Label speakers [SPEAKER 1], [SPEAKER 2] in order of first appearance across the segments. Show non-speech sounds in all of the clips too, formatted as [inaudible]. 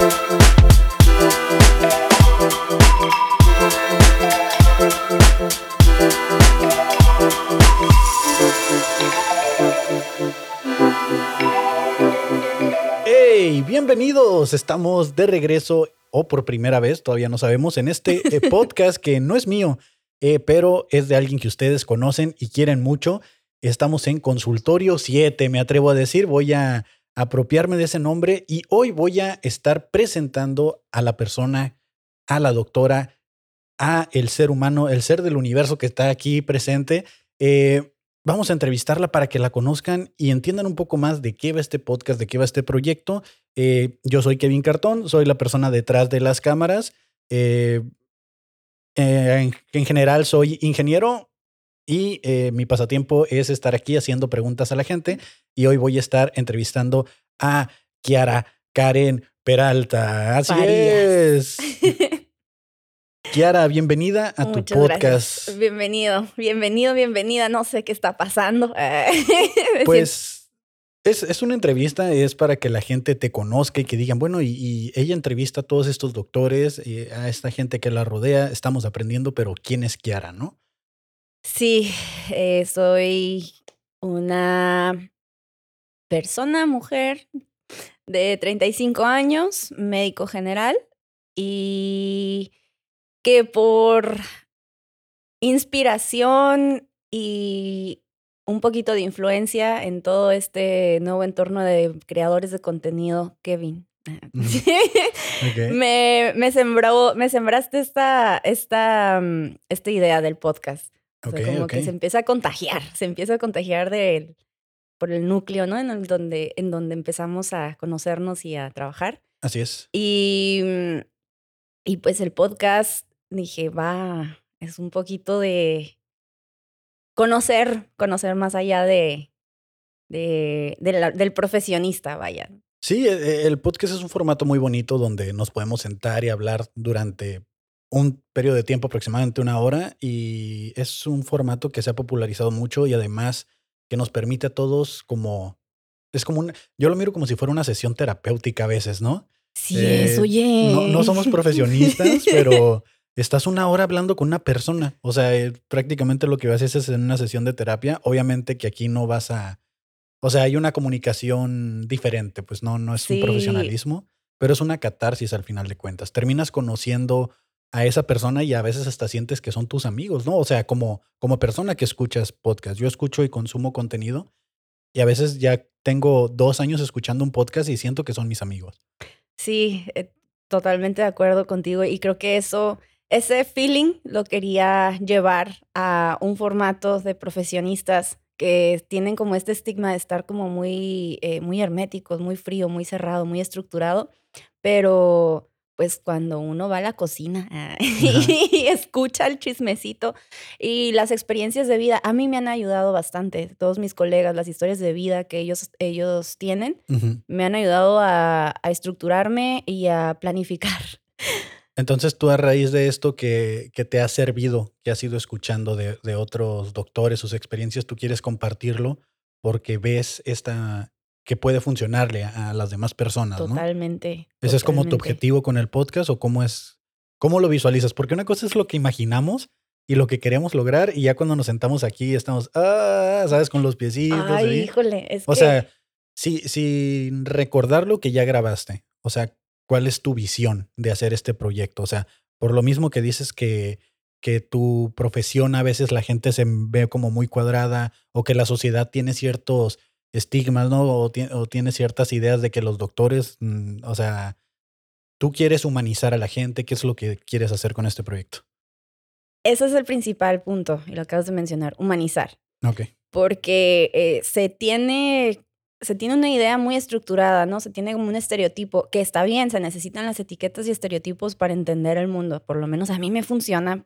[SPEAKER 1] ¡Hey! Bienvenidos. Estamos de regreso o por primera vez, todavía no sabemos, en este eh, [laughs] podcast que no es mío, eh, pero es de alguien que ustedes conocen y quieren mucho. Estamos en Consultorio 7, me atrevo a decir, voy a apropiarme de ese nombre y hoy voy a estar presentando a la persona, a la doctora, a el ser humano, el ser del universo que está aquí presente. Eh, vamos a entrevistarla para que la conozcan y entiendan un poco más de qué va este podcast, de qué va este proyecto. Eh, yo soy Kevin Cartón, soy la persona detrás de las cámaras. Eh, en, en, general soy ingeniero y mi pasatiempo es estar aquí haciendo preguntas a la gente y hoy voy a estar entrevistando a Kiara Karen Peralta. Así es. [laughs] Kiara, bienvenida a tu podcast. Gracias.
[SPEAKER 2] Bienvenido, bienvenido, bienvenida. No sé qué está pasando. [laughs]
[SPEAKER 1] pues es, es, una entrevista, es para que la gente te conozca y que digan, bueno, y, ella entrevista a todos estos doctores, y a esta gente que la rodea, estamos aprendiendo, pero ¿quién es Kiara, no?
[SPEAKER 2] Sí, eh, soy una persona, mujer de 35 años, médico general, y que por inspiración y un poquito de influencia en todo este nuevo entorno de creadores de contenido, Kevin. [laughs] [laughs] me, me, sembró, me sembraste esta, esta, mm, esta idea del podcast. Como que se empieza a contagiar, se empieza a contagiar de, por el núcleo, ¿no? En, el donde, en donde empezamos a conocernos y a trabajar.
[SPEAKER 1] Así es.
[SPEAKER 2] Y, mm, y pues el podcast dije, va, es un poquito de conocer, conocer más allá de, de, del profesionista, vaya.
[SPEAKER 1] Sí, e, e, el podcast es un formato muy bonito donde nos podemos sentar y hablar durante un periodo de tiempo, aproximadamente una hora, y es un formato que se ha popularizado mucho y además que nos permite a todos como... Es como un... Yo lo miro como si fuera una sesión terapéutica a veces, ¿no?
[SPEAKER 2] Sí, es, eh, oye.
[SPEAKER 1] No, no somos profesionistas, [laughs] pero estás una hora hablando con una persona. O sea, eh, prácticamente lo que haces es en una sesión de terapia. Obviamente que aquí no vas a. O sea, hay una comunicación diferente, pues no, no es un profesionalismo, pero es una catarsis al final de cuentas. Terminas conociendo a esa persona y a veces hasta sientes que son tus amigos, ¿no? O sea, como, como persona que escuchas podcast. Yo escucho y consumo contenido y a veces ya tengo dos años escuchando un podcast y siento que son mis amigos.
[SPEAKER 2] Sí, eh, totalmente de acuerdo contigo y creo que eso ese feeling lo quería llevar a un formato de profesionistas que tienen como este estigma de estar como muy, eh, muy herméticos, muy frío, muy cerrado, muy estructurado, pero pues cuando uno va a la cocina [laughs] y escucha el chismecito y las experiencias de vida, a mí me han ayudado bastante. Todos mis colegas, las historias de vida que ellos, ellos tienen, me han ayudado a, a, estructurarme y a planificar. [laughs]
[SPEAKER 1] Entonces tú a raíz de esto que, que te ha servido, que has ido escuchando de, de, otros doctores, sus experiencias, tú quieres compartirlo porque ves esta que puede funcionarle a, las demás personas.
[SPEAKER 2] Totalmente.
[SPEAKER 1] ¿Ese es como tu objetivo con el podcast o cómo es, cómo lo visualizas? Porque una cosa es lo que imaginamos y lo que queremos lograr y ya cuando nos sentamos aquí estamos, ah, sabes, con los piecitos.
[SPEAKER 2] Ay, híjole, es
[SPEAKER 1] O sea, sin si recordar lo que ya grabaste. O sea, ¿Cuál es tu visión de hacer este proyecto? O sea, por lo mismo que dices que, que tu profesión a veces la gente se ve como muy cuadrada o que la sociedad tiene ciertos estigmas, ¿no? O, tiene ciertas ideas de que los doctores, mm, o sea, tú quieres humanizar a la gente, ¿qué es lo que quieres hacer con este proyecto?
[SPEAKER 2] Ese es el principal punto, y lo acabas de mencionar, humanizar.
[SPEAKER 1] Ok.
[SPEAKER 2] Porque eh, se tiene se tiene una idea muy estructurada, ¿no? Se tiene como un estereotipo, que está bien, se necesitan las etiquetas y estereotipos para entender el mundo. Por lo menos a mí me funciona,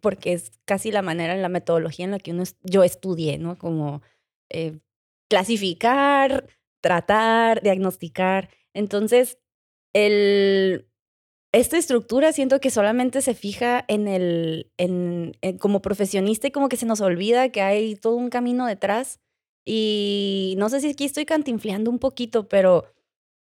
[SPEAKER 2] porque es casi la manera, la metodología en la que uno yo estudié, ¿no? Como eh, clasificar, tratar, diagnosticar. Entonces, el, esta estructura siento que solamente se fija en el, en, como profesionista y como que se nos olvida que hay todo un camino detrás y no sé si aquí estoy cantinfleando un poquito, pero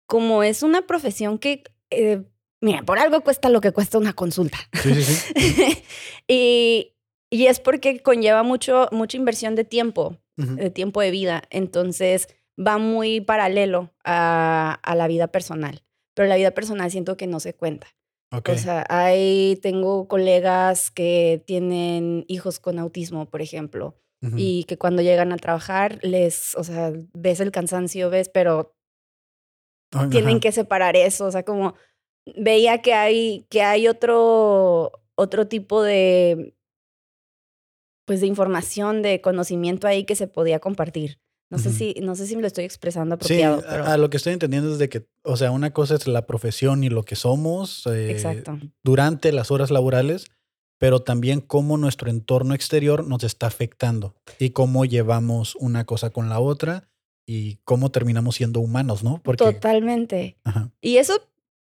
[SPEAKER 2] como es una profesión que eh, mira, por algo cuesta lo que cuesta una consulta.
[SPEAKER 1] Sí, sí, sí. [laughs]
[SPEAKER 2] y, y es porque conlleva mucho, mucha inversión de tiempo, de tiempo de vida. Entonces va muy paralelo a, a la vida personal. Pero la vida personal siento que no se cuenta.
[SPEAKER 1] Ok.
[SPEAKER 2] O sea, hay, tengo colegas que tienen hijos con autismo, por ejemplo, y que cuando llegan a trabajar les, o sea, ves el cansancio, ves, pero tienen que separar eso, o sea, como veía que hay que hay otro otro tipo de pues de información, de conocimiento ahí que se podía compartir. No sé si no sé si me lo estoy expresando
[SPEAKER 1] Sí,
[SPEAKER 2] apropiado,
[SPEAKER 1] a-
[SPEAKER 2] pero
[SPEAKER 1] a, lo que estoy entendiendo es de que, o sea, una cosa es la profesión y lo que somos eh,
[SPEAKER 2] exacto.
[SPEAKER 1] durante las horas laborales, pero también cómo nuestro entorno exterior nos está afectando y cómo llevamos una cosa con la otra y cómo terminamos siendo humanos, ¿no? Porque,
[SPEAKER 2] Totalmente.
[SPEAKER 1] ajá,
[SPEAKER 2] Y eso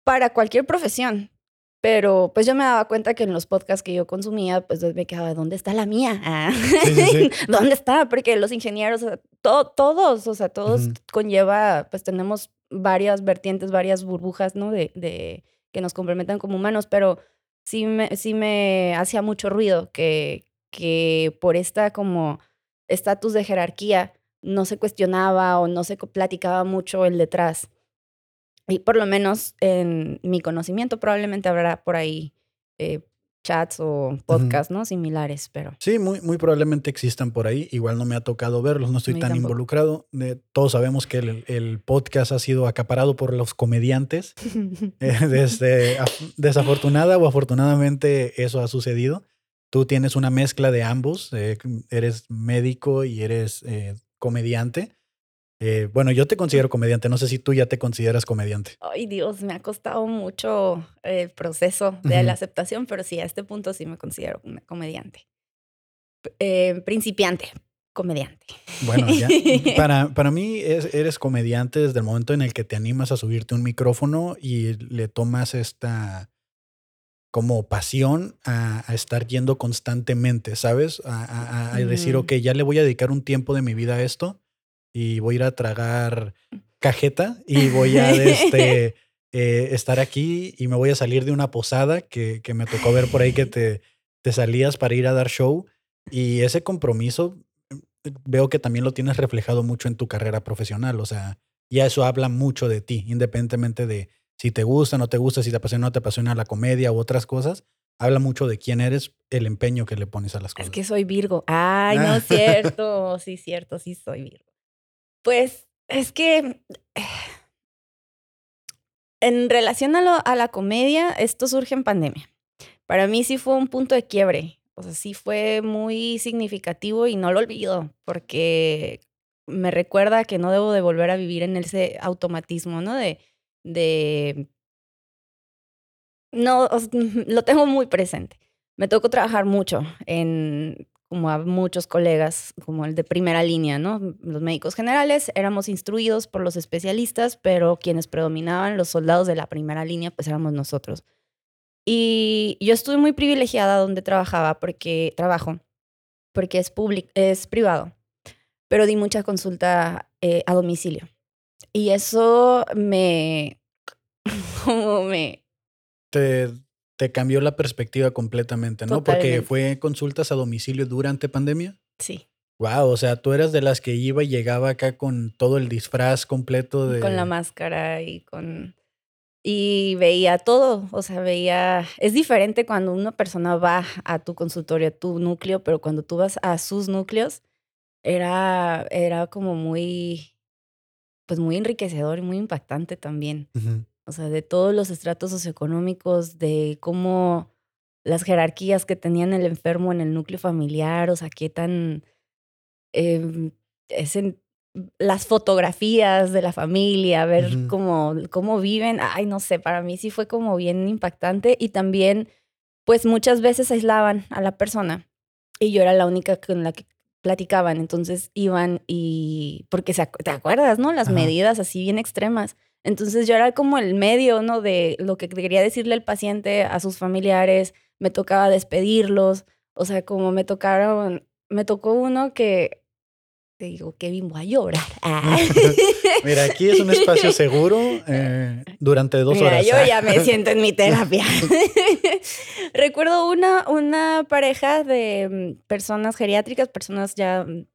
[SPEAKER 2] para cualquier profesión. Pero pues yo me daba cuenta que en los podcasts que yo consumía, pues me quedaba, ¿dónde está la mía? Ah.
[SPEAKER 1] Sí, sí, sí. [laughs]
[SPEAKER 2] ¿Dónde está? Porque los ingenieros, o sea, to- todos, o sea, todos conlleva, pues tenemos varias vertientes, varias burbujas, ¿no? De, de que nos complementan como humanos, pero sí me, sí me hacía mucho ruido que, que por esta como estatus de jerarquía no se cuestionaba o no se platicaba mucho el detrás. Y por lo menos en mi conocimiento probablemente habrá por ahí eh, chats o podcasts, ¿no? Similares, pero
[SPEAKER 1] Sí, muy, muy probablemente existan por ahí. Igual no me ha tocado verlos, no estoy tan
[SPEAKER 2] tampoco.
[SPEAKER 1] involucrado. Todos sabemos que el, el podcast ha sido acaparado por los comediantes. [laughs] Eh, Desde, af- desafortunada o afortunadamente eso ha sucedido. Tú tienes una mezcla de ambos. eh, eres médico y eres eh, comediante. Eh, bueno, yo te considero comediante. No sé si tú ya te consideras comediante.
[SPEAKER 2] Ay, Dios, me ha costado mucho el proceso de la aceptación, pero sí, a este punto sí me considero comediante. Eh, principiante, comediante.
[SPEAKER 1] Bueno, ya. [laughs] Para, para mí es- eres comediante desde el momento en el que te animas a subirte un micrófono y le tomas esta como pasión a, a estar yendo constantemente, ¿sabes? A, a- a decir, ok, ya le voy a dedicar un tiempo de mi vida a esto y voy a ir a tragar cajeta y voy a [laughs] este, eh, estar aquí y me voy a salir de una posada que, que me tocó ver por ahí que te, te salías para ir a dar show y ese compromiso eh, veo que también lo tienes reflejado mucho en tu carrera profesional, o sea, ya eso habla mucho de ti, independientemente de si te gusta, no te gusta, si te apasiona no te apasiona la comedia u otras cosas, habla mucho de quién eres, el empeño que le pones a las
[SPEAKER 2] Es
[SPEAKER 1] cosas.
[SPEAKER 2] que soy Virgo. Ay, no es [laughs] cierto. Sí, cierto, sí soy Virgo. Pues es que en relación a, lo- a la comedia, esto surge en pandemia. Para mí sí fue un punto de quiebre. O sea, sí fue muy significativo y no lo olvido porque me recuerda que no debo de volver a vivir en ese automatismo, ¿no? De, de no, [laughs] lo tengo muy presente. Me tocó trabajar mucho en, como a muchos colegas, como el de primera línea, ¿no? Los médicos generales éramos instruidos por los especialistas, pero quienes predominaban, los soldados de la primera línea, pues éramos nosotros. Y yo estuve muy privilegiada donde trabajaba, porque trabajo, porque es público, es privado, pero di mucha consulta eh, a domicilio. Y eso me, [laughs] como me,
[SPEAKER 1] Te, te cambió la perspectiva completamente, ¿no? Porque fue consultas a domicilio durante pandemia.
[SPEAKER 2] sí,
[SPEAKER 1] Wow, o sea, tú eras de las que iba y llegaba acá con todo el disfraz completo de...
[SPEAKER 2] con la máscara y con y veía todo, o sea, veía es diferente cuando una persona va a tu consultorio, a tu núcleo, pero cuando tú vas a sus núcleos era era como muy pues muy enriquecedor y muy impactante también. O sea, de todos los estratos socioeconómicos, de cómo las jerarquías que tenían el enfermo en el núcleo familiar, o sea, qué tan... es en- las fotografías de la familia, ver cómo, cómo viven, ay, no sé, para mí sí fue como bien impactante y también, pues muchas veces aislaban a la persona y yo era la única con la que platicaban, entonces iban y, porque se te acuerdas, ¿no? Las
[SPEAKER 1] Ajá.
[SPEAKER 2] medidas así bien extremas. Entonces yo era como el medio, ¿no? De lo que quería decirle el paciente a sus familiares, me tocaba despedirlos, o sea, como me tocaron, me tocó uno que te digo, Kevin, voy a llorar. Ah. [laughs]
[SPEAKER 1] Mira, aquí es un espacio seguro eh, durante dos
[SPEAKER 2] Mira,
[SPEAKER 1] horas.
[SPEAKER 2] yo ya me siento en mi [laughs] terapia. [laughs] Recuerdo una, una pareja de mm, personas geriátricas, personas ya mm,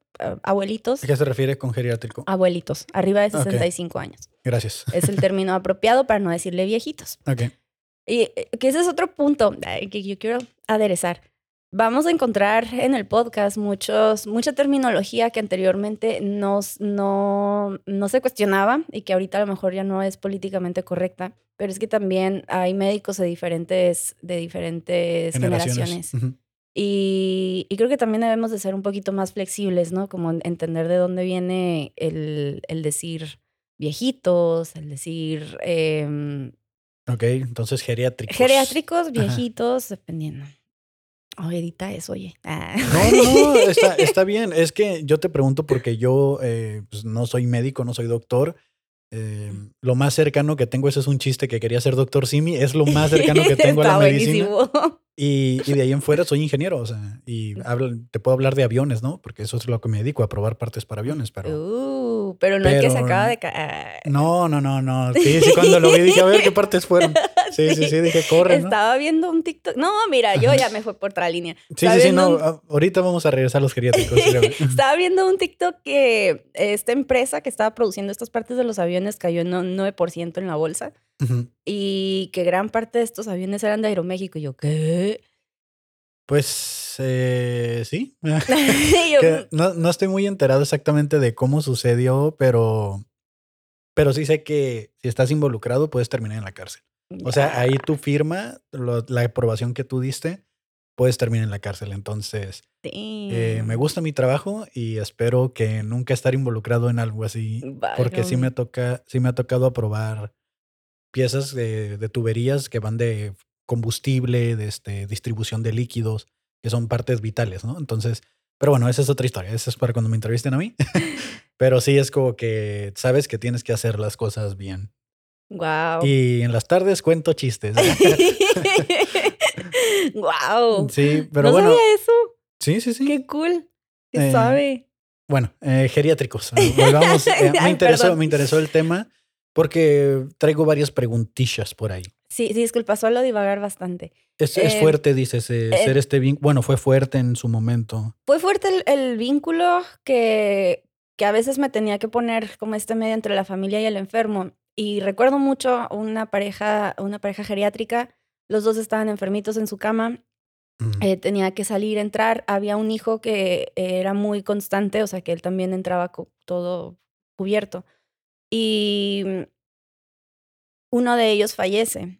[SPEAKER 2] abuelitos,
[SPEAKER 1] ¿A qué se refiere con geriátrico?
[SPEAKER 2] abuelitos, arriba de
[SPEAKER 1] Ok.
[SPEAKER 2] 65 años.
[SPEAKER 1] Gracias.
[SPEAKER 2] Es el término [laughs] apropiado para no decirle viejitos.
[SPEAKER 1] Ok.
[SPEAKER 2] Y eh, que ese es otro punto que yo quiero aderezar. Vamos a encontrar en el podcast muchos, mucha terminología que anteriormente nos, no, no se cuestionaba y que ahorita a lo mejor ya no es políticamente correcta, pero es que también hay médicos de diferentes, de diferentes generaciones.
[SPEAKER 1] Ujú.
[SPEAKER 2] Y, y creo que también debemos de ser un poquito más flexibles, ¿no? Como en- entender de dónde viene el, el decir viejitos, el decir em,
[SPEAKER 1] Ok, entonces geriátricos.
[SPEAKER 2] Geriátricos, viejitos, dependiendo. Oh, edita eso, oye. Ah.
[SPEAKER 1] No, no, está, [laughs] está bien. Es que yo te pregunto porque yo eh, pues, no soy médico, no soy doctor. Eh, lo más cercano que tengo, ese es un chiste que quería ser doctor Simi, es lo más cercano que [laughs] tengo a la medicina.
[SPEAKER 2] buenísimo.
[SPEAKER 1] Y, y de ahí en fuera soy ingeniero, o sea, y hablo- te puedo hablar de aviones, ¿no? Porque eso es lo que me dedico, a probar partes para aviones, pero...
[SPEAKER 2] Uh, pero no el que se
[SPEAKER 1] pero-
[SPEAKER 2] acaba de caer.
[SPEAKER 1] No, no, no, no. Sí, sí, cuando lo vi dije, a ver qué partes fueron. [laughs] Sí, sí, sí, dije, corre, ¿no?
[SPEAKER 2] Estaba viendo un TikTok. No, mira, yo ya me fui por otra línea.
[SPEAKER 1] Sí,
[SPEAKER 2] Estaba
[SPEAKER 1] sí, sí, no.
[SPEAKER 2] un-
[SPEAKER 1] Ahorita vamos a regresar a los geriátricos. [laughs]
[SPEAKER 2] Estaba viendo un TikTok que esta empresa que estaba produciendo estas partes de los aviones cayó en un 9% en la bolsa y que gran parte de estos aviones eran de Aeroméxico. Y yo, ¿qué?
[SPEAKER 1] Pues eh, sí. [laughs] Que no, no estoy muy enterado exactamente de cómo sucedió, pero, pero sí sé que si estás involucrado puedes terminar en la cárcel. O sea, ahí tu firma, lo- la aprobación que tú diste, puedes terminar en la cárcel. Entonces, eh, me gusta mi trabajo y espero que nunca estar involucrado en algo así, porque sí me toca, sí me ha tocado aprobar piezas de, de tuberías que van de combustible, de este, distribución de líquidos, que son partes vitales, ¿no? Entonces, pero bueno, esa es otra historia. Esa es para cuando me entrevisten a mí. [laughs] pero sí es como que sabes que tienes que hacer las cosas bien.
[SPEAKER 2] Wow.
[SPEAKER 1] Y en las tardes cuento chistes.
[SPEAKER 2] wow. [laughs]
[SPEAKER 1] sí, pero
[SPEAKER 2] no
[SPEAKER 1] bueno.
[SPEAKER 2] sabía eso.
[SPEAKER 1] Sí, sí, sí.
[SPEAKER 2] Qué cool. ¿Qué
[SPEAKER 1] Eh,
[SPEAKER 2] sabe?
[SPEAKER 1] Bueno, eh, geriátricos. [laughs] Volvamos. eh, me, interesó, me interesó el tema porque traigo varias preguntillas por ahí.
[SPEAKER 2] Sí, sí, disculpa, suelo divagar bastante.
[SPEAKER 1] Es, es
[SPEAKER 2] Eh,
[SPEAKER 1] fuerte, dices, eh,
[SPEAKER 2] eh,
[SPEAKER 1] ser este vínculo. Bueno, fue fuerte en su momento.
[SPEAKER 2] Fue fuerte el, el vínculo que, que a veces me tenía que poner como este medio entre la familia y el enfermo. Y recuerdo mucho una pareja, una pareja geriátrica. Los dos estaban enfermitos en su cama. Eh, tenía que salir, entrar. Había un hijo que era muy constante, o sea que él también entraba todo cubierto. Y mm, uno de ellos fallece.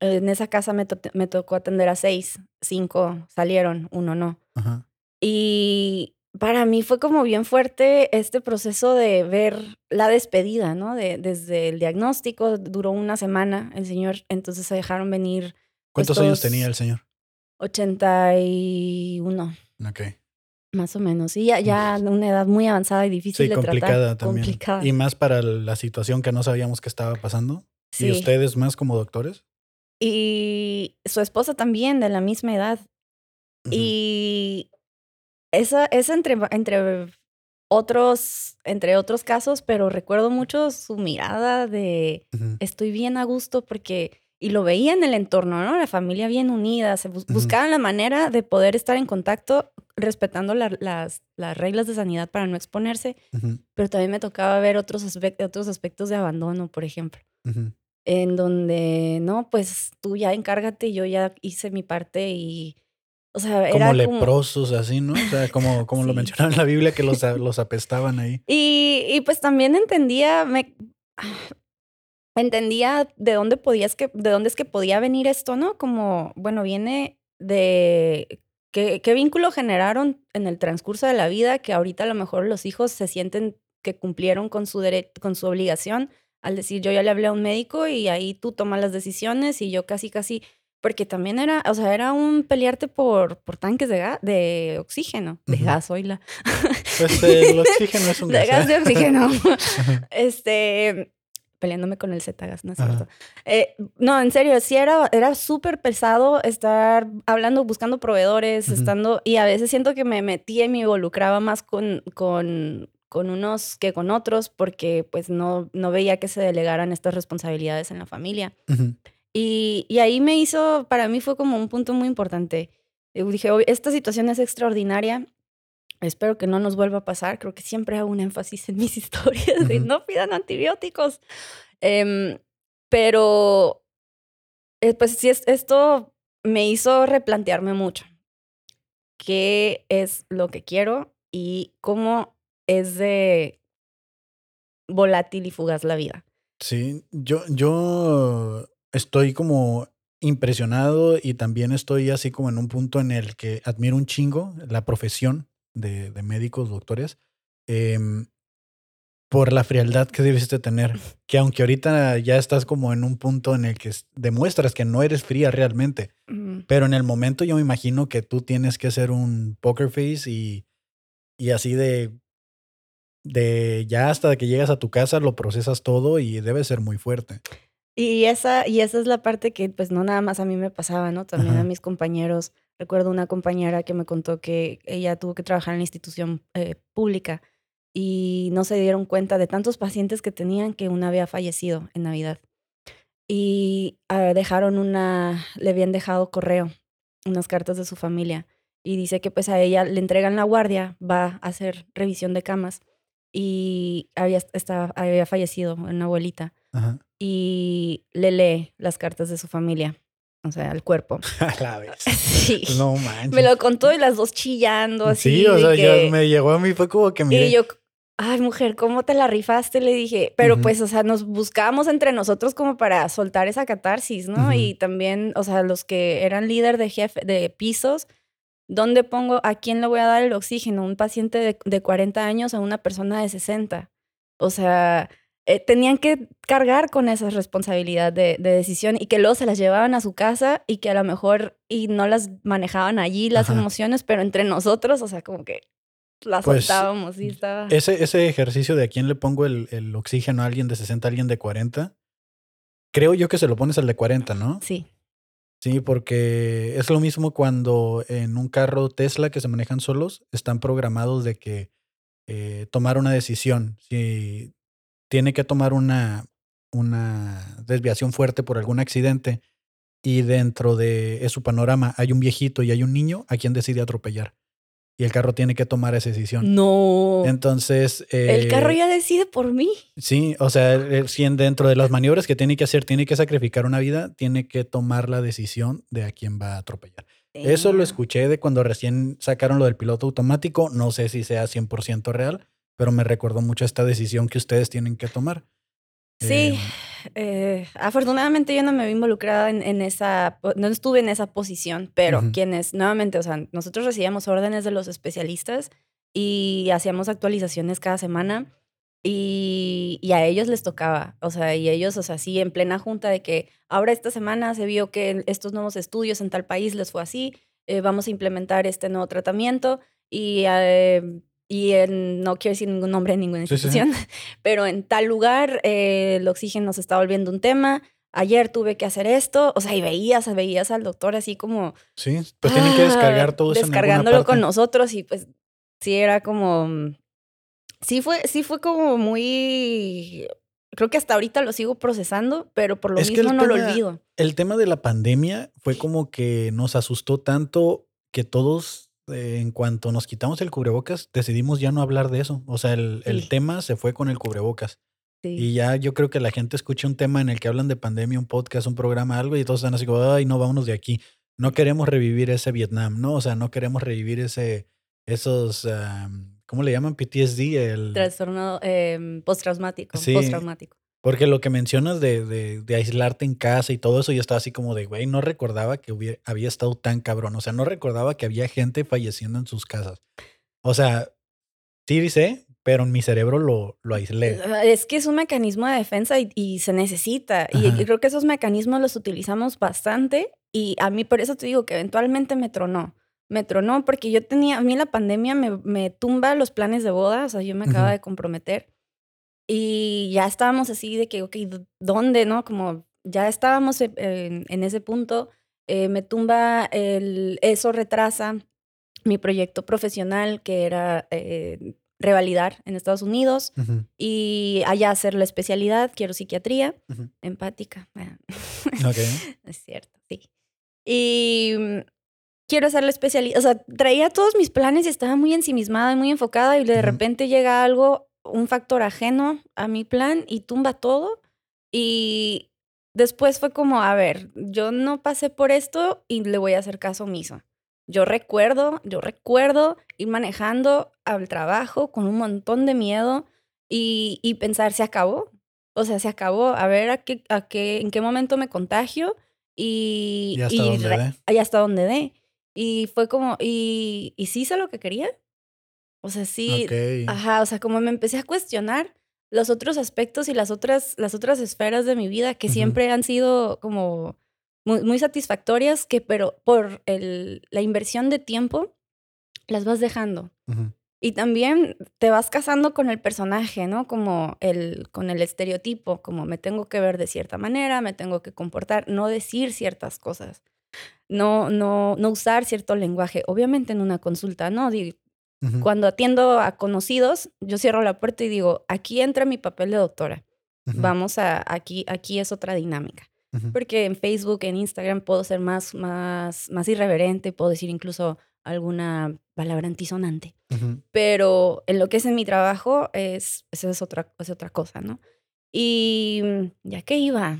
[SPEAKER 2] En esa casa me, to- me tocó atender a seis, cinco salieron, uno no.
[SPEAKER 1] ajá.
[SPEAKER 2] Y para mí fue como bien fuerte este proceso de ver la despedida, ¿no? De, desde el diagnóstico, duró una semana el señor, entonces se dejaron venir
[SPEAKER 1] ¿Cuántos
[SPEAKER 2] Pues
[SPEAKER 1] años
[SPEAKER 2] todos-
[SPEAKER 1] tenía el señor?
[SPEAKER 2] 81,
[SPEAKER 1] Ok.
[SPEAKER 2] más o menos. Y ya, ya una edad muy avanzada y difícil
[SPEAKER 1] Sí,
[SPEAKER 2] de
[SPEAKER 1] complicada
[SPEAKER 2] tratar.
[SPEAKER 1] también.
[SPEAKER 2] Complicada.
[SPEAKER 1] Y más para la situación que no sabíamos que estaba pasando.
[SPEAKER 2] sí.
[SPEAKER 1] ¿Y ustedes más como doctores?
[SPEAKER 2] Y su esposa también, de la misma edad. Y esa es entre, entre otros, entre otros casos, pero recuerdo mucho su mirada de estoy bien a gusto porque, y lo veía en el entorno, ¿no? La familia bien unida, se bus-
[SPEAKER 1] Ujú.
[SPEAKER 2] buscaban la manera de poder estar en contacto respetando la- las, las reglas de sanidad para no exponerse, pero también me tocaba ver otros, aspect- otros aspectos de abandono, por ejemplo, en donde, no, pues tú ya encárgate, yo ya hice mi parte y, o sea, era
[SPEAKER 1] Como
[SPEAKER 2] como...
[SPEAKER 1] leprosos, así, ¿no? O sea, como, [laughs] como lo mencionaba en la Biblia, que los, [laughs] los apestaban ahí.
[SPEAKER 2] Y, y pues también entendía, me, entendía de dónde podías que, de dónde es que podía venir esto, ¿no? Como, bueno, viene de qué, qué vínculo generaron en el transcurso de la vida que ahorita a lo mejor los hijos se sienten que cumplieron con su dere- con su obligación al decir yo ya le hablé a un médico y ahí tú tomas las decisiones y yo casi casi porque también era, o sea, era un pelearte por, por tanques de, ga- de oxígeno, de
[SPEAKER 1] Ujú.
[SPEAKER 2] gas, oíla.
[SPEAKER 1] Pues eh, el [laughs] oxígeno es un
[SPEAKER 2] de
[SPEAKER 1] gas.
[SPEAKER 2] gas
[SPEAKER 1] ¿eh?
[SPEAKER 2] de oxígeno. [laughs] Este, peleándome con el Z-gas, ¿no es cierto? Eh, no, en serio, sí era, era súper pesado estar hablando, buscando proveedores, estando, y a veces siento que me metía y me involucraba más con, con, con unos que con otros, porque pues no, no veía que se delegaran estas responsabilidades en la familia. Y, y, ahí me hizo, para mí fue como un punto muy importante. Dije, esta situación es extraordinaria. Espero que no nos vuelva a pasar. Creo que siempre hago un énfasis en mis [laughs] historias de no pidan antibióticos. Eh, pero, eh, pues sí, esto me hizo replantearme mucho qué es lo que quiero y cómo es de volátil y fugaz la vida.
[SPEAKER 1] Sí, yo, yo estoy como impresionado y también estoy así como en un punto en el que admiro un chingo la profesión de, de médicos, doctores. Eh, por la frialdad que debiste tener. Que aunque ahorita ya estás como en un punto en el que demuestras que no eres fría realmente, pero en el momento yo me imagino que tú tienes que ser un poker face y, y así de, de ya hasta que llegas a tu casa lo procesas todo y debe ser muy fuerte.
[SPEAKER 2] Y esa, y esa es la parte que pues no nada más a mí me pasaba, ¿no? También a mis compañeros. Recuerdo una compañera que me contó que ella tuvo que trabajar en la institución eh, pública y no se dieron cuenta de tantos pacientes que tenían que una había fallecido en Navidad. Y ah, dejaron una, le habían dejado correo, unas cartas de su familia. Y dice que pues a ella le entregan la guardia, va a hacer revisión de camas y había, había fallecido una abuelita. Y le lee las cartas de su familia. O sea, al cuerpo. [laughs]
[SPEAKER 1] A la vez. [laughs] Sí. No manches.
[SPEAKER 2] Me lo contó y las dos chillando así.
[SPEAKER 1] Sí, o sea, ya me llegó a mí, fue como que
[SPEAKER 2] Y yo, ay, mujer, ¿cómo te la rifaste? Le dije, pero pues, o sea, nos buscábamos entre nosotros como para soltar esa catarsis, ¿no? Y también, o sea, los que eran líder de jefe, de pisos, ¿dónde pongo, a quién le voy a dar el oxígeno? ¿Un paciente de, de 40 años a una persona de 60? O sea, eh, tenían que cargar con esa responsabilidad de, de, decisión y que luego se las llevaban a su casa y que a lo mejor y no las manejaban allí las emociones, pero entre nosotros, o sea, como que la pues, soltábamos y estaba.
[SPEAKER 1] Ese, ese ejercicio de a quién le pongo el, el, oxígeno a alguien de 60, a alguien de 40, creo yo que se lo pones al de 40, ¿no?
[SPEAKER 2] Sí.
[SPEAKER 1] Sí, porque es lo mismo cuando en un carro Tesla que se manejan solos, están programados de que eh, tomar una decisión. Si tiene que tomar una, una desviación fuerte por algún accidente y dentro de su panorama hay un viejito y hay un niño, ¿a quién decide atropellar? y el carro tiene que tomar esa decisión.
[SPEAKER 2] No.
[SPEAKER 1] Entonces.
[SPEAKER 2] el carro eh, ya decide por mí.
[SPEAKER 1] Sí, o sea, si dentro de las maniobras que tiene que hacer, tiene que sacrificar una vida, tiene que tomar la decisión de a quién va a atropellar. Eso lo escuché de cuando recién sacaron lo del piloto automático. No sé si sea 100% real, pero me recordó mucho esta decisión que ustedes tienen que tomar.
[SPEAKER 2] Sí, em, eh, afortunadamente yo no me vi involucrada en, esa, no estuve en esa posición, pero quienes, nuevamente, o sea, nosotros recibíamos órdenes de los especialistas y hacíamos actualizaciones cada semana y, a ellos les tocaba, o sea, y ellos, o sea, sí, en plena junta de que ahora esta semana se vio que estos nuevos estudios en tal país les fue así, eh, vamos a implementar este nuevo tratamiento y y no quiero decir ningún nombre en ninguna institución, [laughs] pero en tal lugar eh, el oxígeno se está volviendo un tema. Ayer tuve que hacer esto, o sea, y veías, veías al doctor así como...
[SPEAKER 1] Sí, pues tienen que descargar todo eso.
[SPEAKER 2] Descargándolo con nosotros y pues sí era como... Sí fue, sí fue como muy... Creo que hasta ahorita lo sigo procesando, pero por lo mismo no lo olvido.
[SPEAKER 1] El tema de la pandemia fue como que nos asustó tanto que todos en cuanto nos quitamos el cubrebocas, decidimos ya no hablar de eso. O sea, el, el tema se fue con el cubrebocas. Y ya yo creo que la gente escucha un tema en el que hablan de pandemia, un podcast, un programa, algo, y todos están así como, ay, no, vámonos de aquí. No queremos revivir ese Vietnam, ¿no? O sea, no queremos revivir ese, esos, ¿cómo le llaman? PTSD. El...
[SPEAKER 2] Trastorno eh, postraumático. Sí, postraumático.
[SPEAKER 1] Porque lo que mencionas de, de, de, aislarte en casa y todo eso, yo estaba así como de, güey, no recordaba que hubiera, había estado tan cabrón. O sea, no recordaba que había gente falleciendo en sus casas. O sea, sí dice, pero en mi cerebro lo, lo aislé.
[SPEAKER 2] Ah, es que es un mecanismo de defensa y, se necesita. Y, creo que esos mecanismos los utilizamos bastante. Y a mí por eso te digo que eventualmente me tronó. Me tronó porque yo tenía, a mí la pandemia me, me tumba los planes de boda. O sea, yo me acaba de comprometer y ya estábamos así de que, ok, ¿dónde, no? Como ya estábamos e, en, ese punto, eh, me tumba el, eso retrasa mi proyecto profesional, que era eh, revalidar en Estados Unidos
[SPEAKER 1] Ujú,
[SPEAKER 2] y allá hacer la especialidad. Quiero psiquiatría
[SPEAKER 1] ujú.
[SPEAKER 2] empática. Ah,
[SPEAKER 1] Ok. [laughs]
[SPEAKER 2] es cierto, sí. Y mm, quiero hacer la especialidad. O sea, traía todos mis planes y estaba muy ensimismada y muy enfocada y de
[SPEAKER 1] Ujú.
[SPEAKER 2] repente llega algo, un factor ajeno a mi plan y tumba todo. Y después fue como, a ver, yo no pasé por esto y le voy a hacer caso omiso. Yo recuerdo, yo recuerdo ir manejando al trabajo con un montón de miedo y, y pensar, se acabó. O sea, se acabó. A ver a qué, a qué, en qué momento me contagio y,
[SPEAKER 1] Y hasta
[SPEAKER 2] y
[SPEAKER 1] donde
[SPEAKER 2] re-
[SPEAKER 1] dé.
[SPEAKER 2] y hasta donde dé. Y fue como, y, y sí hice lo que quería. O sea, sí,
[SPEAKER 1] Ok.
[SPEAKER 2] Ajá, o sea, como me empecé a cuestionar los otros aspectos y las otras, las otras esferas de mi vida que
[SPEAKER 1] Ujú.
[SPEAKER 2] siempre han sido como muy, muy satisfactorias, que pero por el, la inversión de tiempo las vas dejando. Y también te vas casando con el personaje, ¿no? Como el, con el estereotipo, como me tengo que ver de cierta manera, me tengo que comportar, no decir ciertas cosas, no, no, no usar cierto lenguaje. Obviamente en una consulta, ¿no?
[SPEAKER 1] Ujú.
[SPEAKER 2] cuando atiendo a conocidos, yo cierro la puerta y digo, aquí entra mi papel de doctora.
[SPEAKER 1] Ujú.
[SPEAKER 2] Vamos a, aquí, aquí es otra dinámica.
[SPEAKER 1] Ujú.
[SPEAKER 2] Porque en Facebook, en Instagram puedo ser más, más, más irreverente, puedo decir incluso alguna palabra antisonante. Pero en lo que es en mi trabajo, es, eso es otra, es otra cosa, ¿no? Y mm, ya que iba.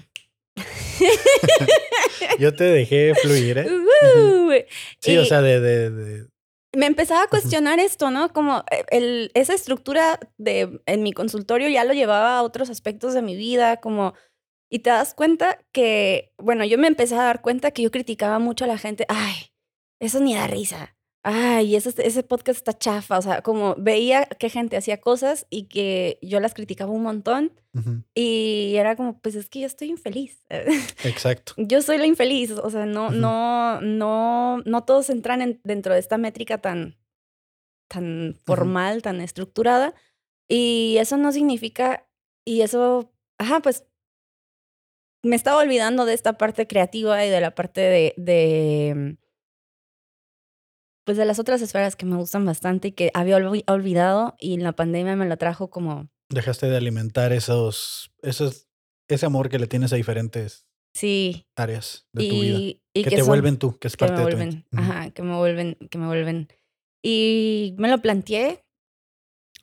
[SPEAKER 2] [laughs]
[SPEAKER 1] Yo te dejé fluir, ¿eh? [laughs]
[SPEAKER 2] Ujú.
[SPEAKER 1] Sí, o
[SPEAKER 2] Y-
[SPEAKER 1] sea, de, de, de-
[SPEAKER 2] me empezaba a cuestionar esto, ¿no? Como eh, el, esa estructura de en mi consultorio ya lo llevaba a otros aspectos de mi vida, como y te das cuenta que, bueno, yo me empecé a dar cuenta que yo criticaba mucho a la gente, ay, eso ni da risa. Ay, ese, ese podcast está chafa, o sea, como veía que gente hacía cosas y que yo las criticaba un montón
[SPEAKER 1] Ujú.
[SPEAKER 2] y era como, pues es que yo estoy infeliz. [laughs]
[SPEAKER 1] Exacto.
[SPEAKER 2] yo soy la infeliz, o sea, no, no, no, no todos entran en- dentro de esta métrica tan, tan formal, tan estructurada. Y eso no significa, y eso, ajá, pues me estaba olvidando de esta parte creativa y de la parte de, de pues de las otras esferas que me gustan bastante y que había olvi- olvidado y la pandemia me lo trajo como,
[SPEAKER 1] Dejaste de alimentar esos, esos, ese amor que le tienes a diferentes
[SPEAKER 2] sí,
[SPEAKER 1] áreas de tu vida.
[SPEAKER 2] y, y
[SPEAKER 1] Que,
[SPEAKER 2] que
[SPEAKER 1] te
[SPEAKER 2] son-
[SPEAKER 1] vuelven tú, que es
[SPEAKER 2] que
[SPEAKER 1] parte
[SPEAKER 2] me
[SPEAKER 1] de tu
[SPEAKER 2] vuelven,
[SPEAKER 1] ente. Ujú.
[SPEAKER 2] ajá, que me vuelven, que me vuelven. Y me lo planteé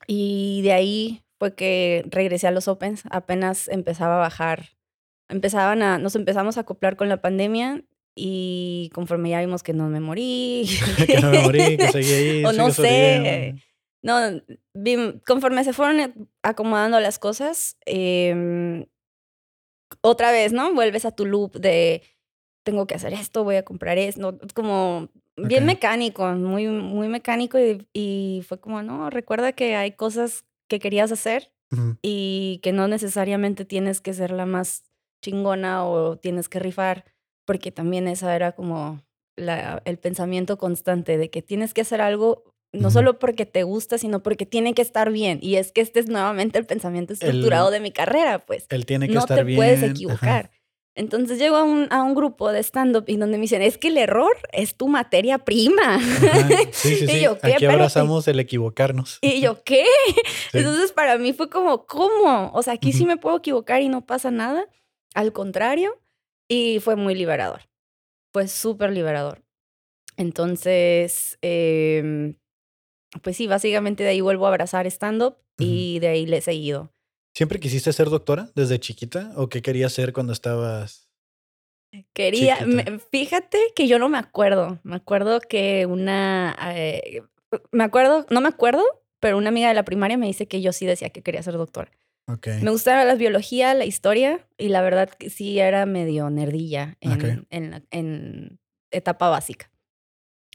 [SPEAKER 2] y de ahí fue que regresé a los Opens, apenas empezaba a bajar, empezaban a, nos empezamos a acoplar con la pandemia y conforme ya vimos que no me morí, [laughs]
[SPEAKER 1] que no me morí, que [laughs] seguí ahí.
[SPEAKER 2] O no sé. no, conforme se fueron acomodando las cosas, em, otra vez, ¿no? Vuelves a tu loop de tengo que hacer esto, voy a comprar esto, no, como bien mecánico, muy, muy mecánico y, y fue como, no, recuerda que hay cosas que querías hacer y que no necesariamente tienes que ser la más chingona o tienes que rifar, porque también esa era como la, el pensamiento constante de que tienes que hacer algo no solo porque te gusta, sino porque tiene que estar bien. Y es que este es nuevamente el pensamiento estructurado
[SPEAKER 1] El-
[SPEAKER 2] de mi carrera, pues
[SPEAKER 1] Él tiene que
[SPEAKER 2] no
[SPEAKER 1] estar
[SPEAKER 2] te
[SPEAKER 1] bien.
[SPEAKER 2] puedes
[SPEAKER 1] ajá.
[SPEAKER 2] equivocar. Entonces llego a un, a un grupo de stand-up y donde me dicen, es que el error es tu materia prima.
[SPEAKER 1] Ajá. Sí, [laughs] sí,
[SPEAKER 2] Y
[SPEAKER 1] sí.
[SPEAKER 2] yo, ¿qué?
[SPEAKER 1] Aquí abrazamos el equivocarnos.
[SPEAKER 2] Y yo, [laughs] ¿qué?
[SPEAKER 1] Sí.
[SPEAKER 2] Entonces para mí fue como, ¿cómo? O sea, aquí sí me puedo equivocar y no pasa nada. Al contrario, y fue muy liberador. Fue súper liberador. Entonces, em, pues sí, básicamente de ahí vuelvo a abrazar stand-up y de ahí le he seguido.
[SPEAKER 1] ¿Siempre quisiste ser doctora desde chiquita? ¿O qué querías ser cuando estabas?
[SPEAKER 2] Quería, me- fíjate que yo no me acuerdo. Me acuerdo que una, eh, me acuerdo, no me acuerdo, pero una amiga de la primaria me dice que yo sí decía que quería ser doctora.
[SPEAKER 1] Ok.
[SPEAKER 2] Me gustaba la biología, la historia, y la verdad que sí era medio nerdilla en, en, etapa básica.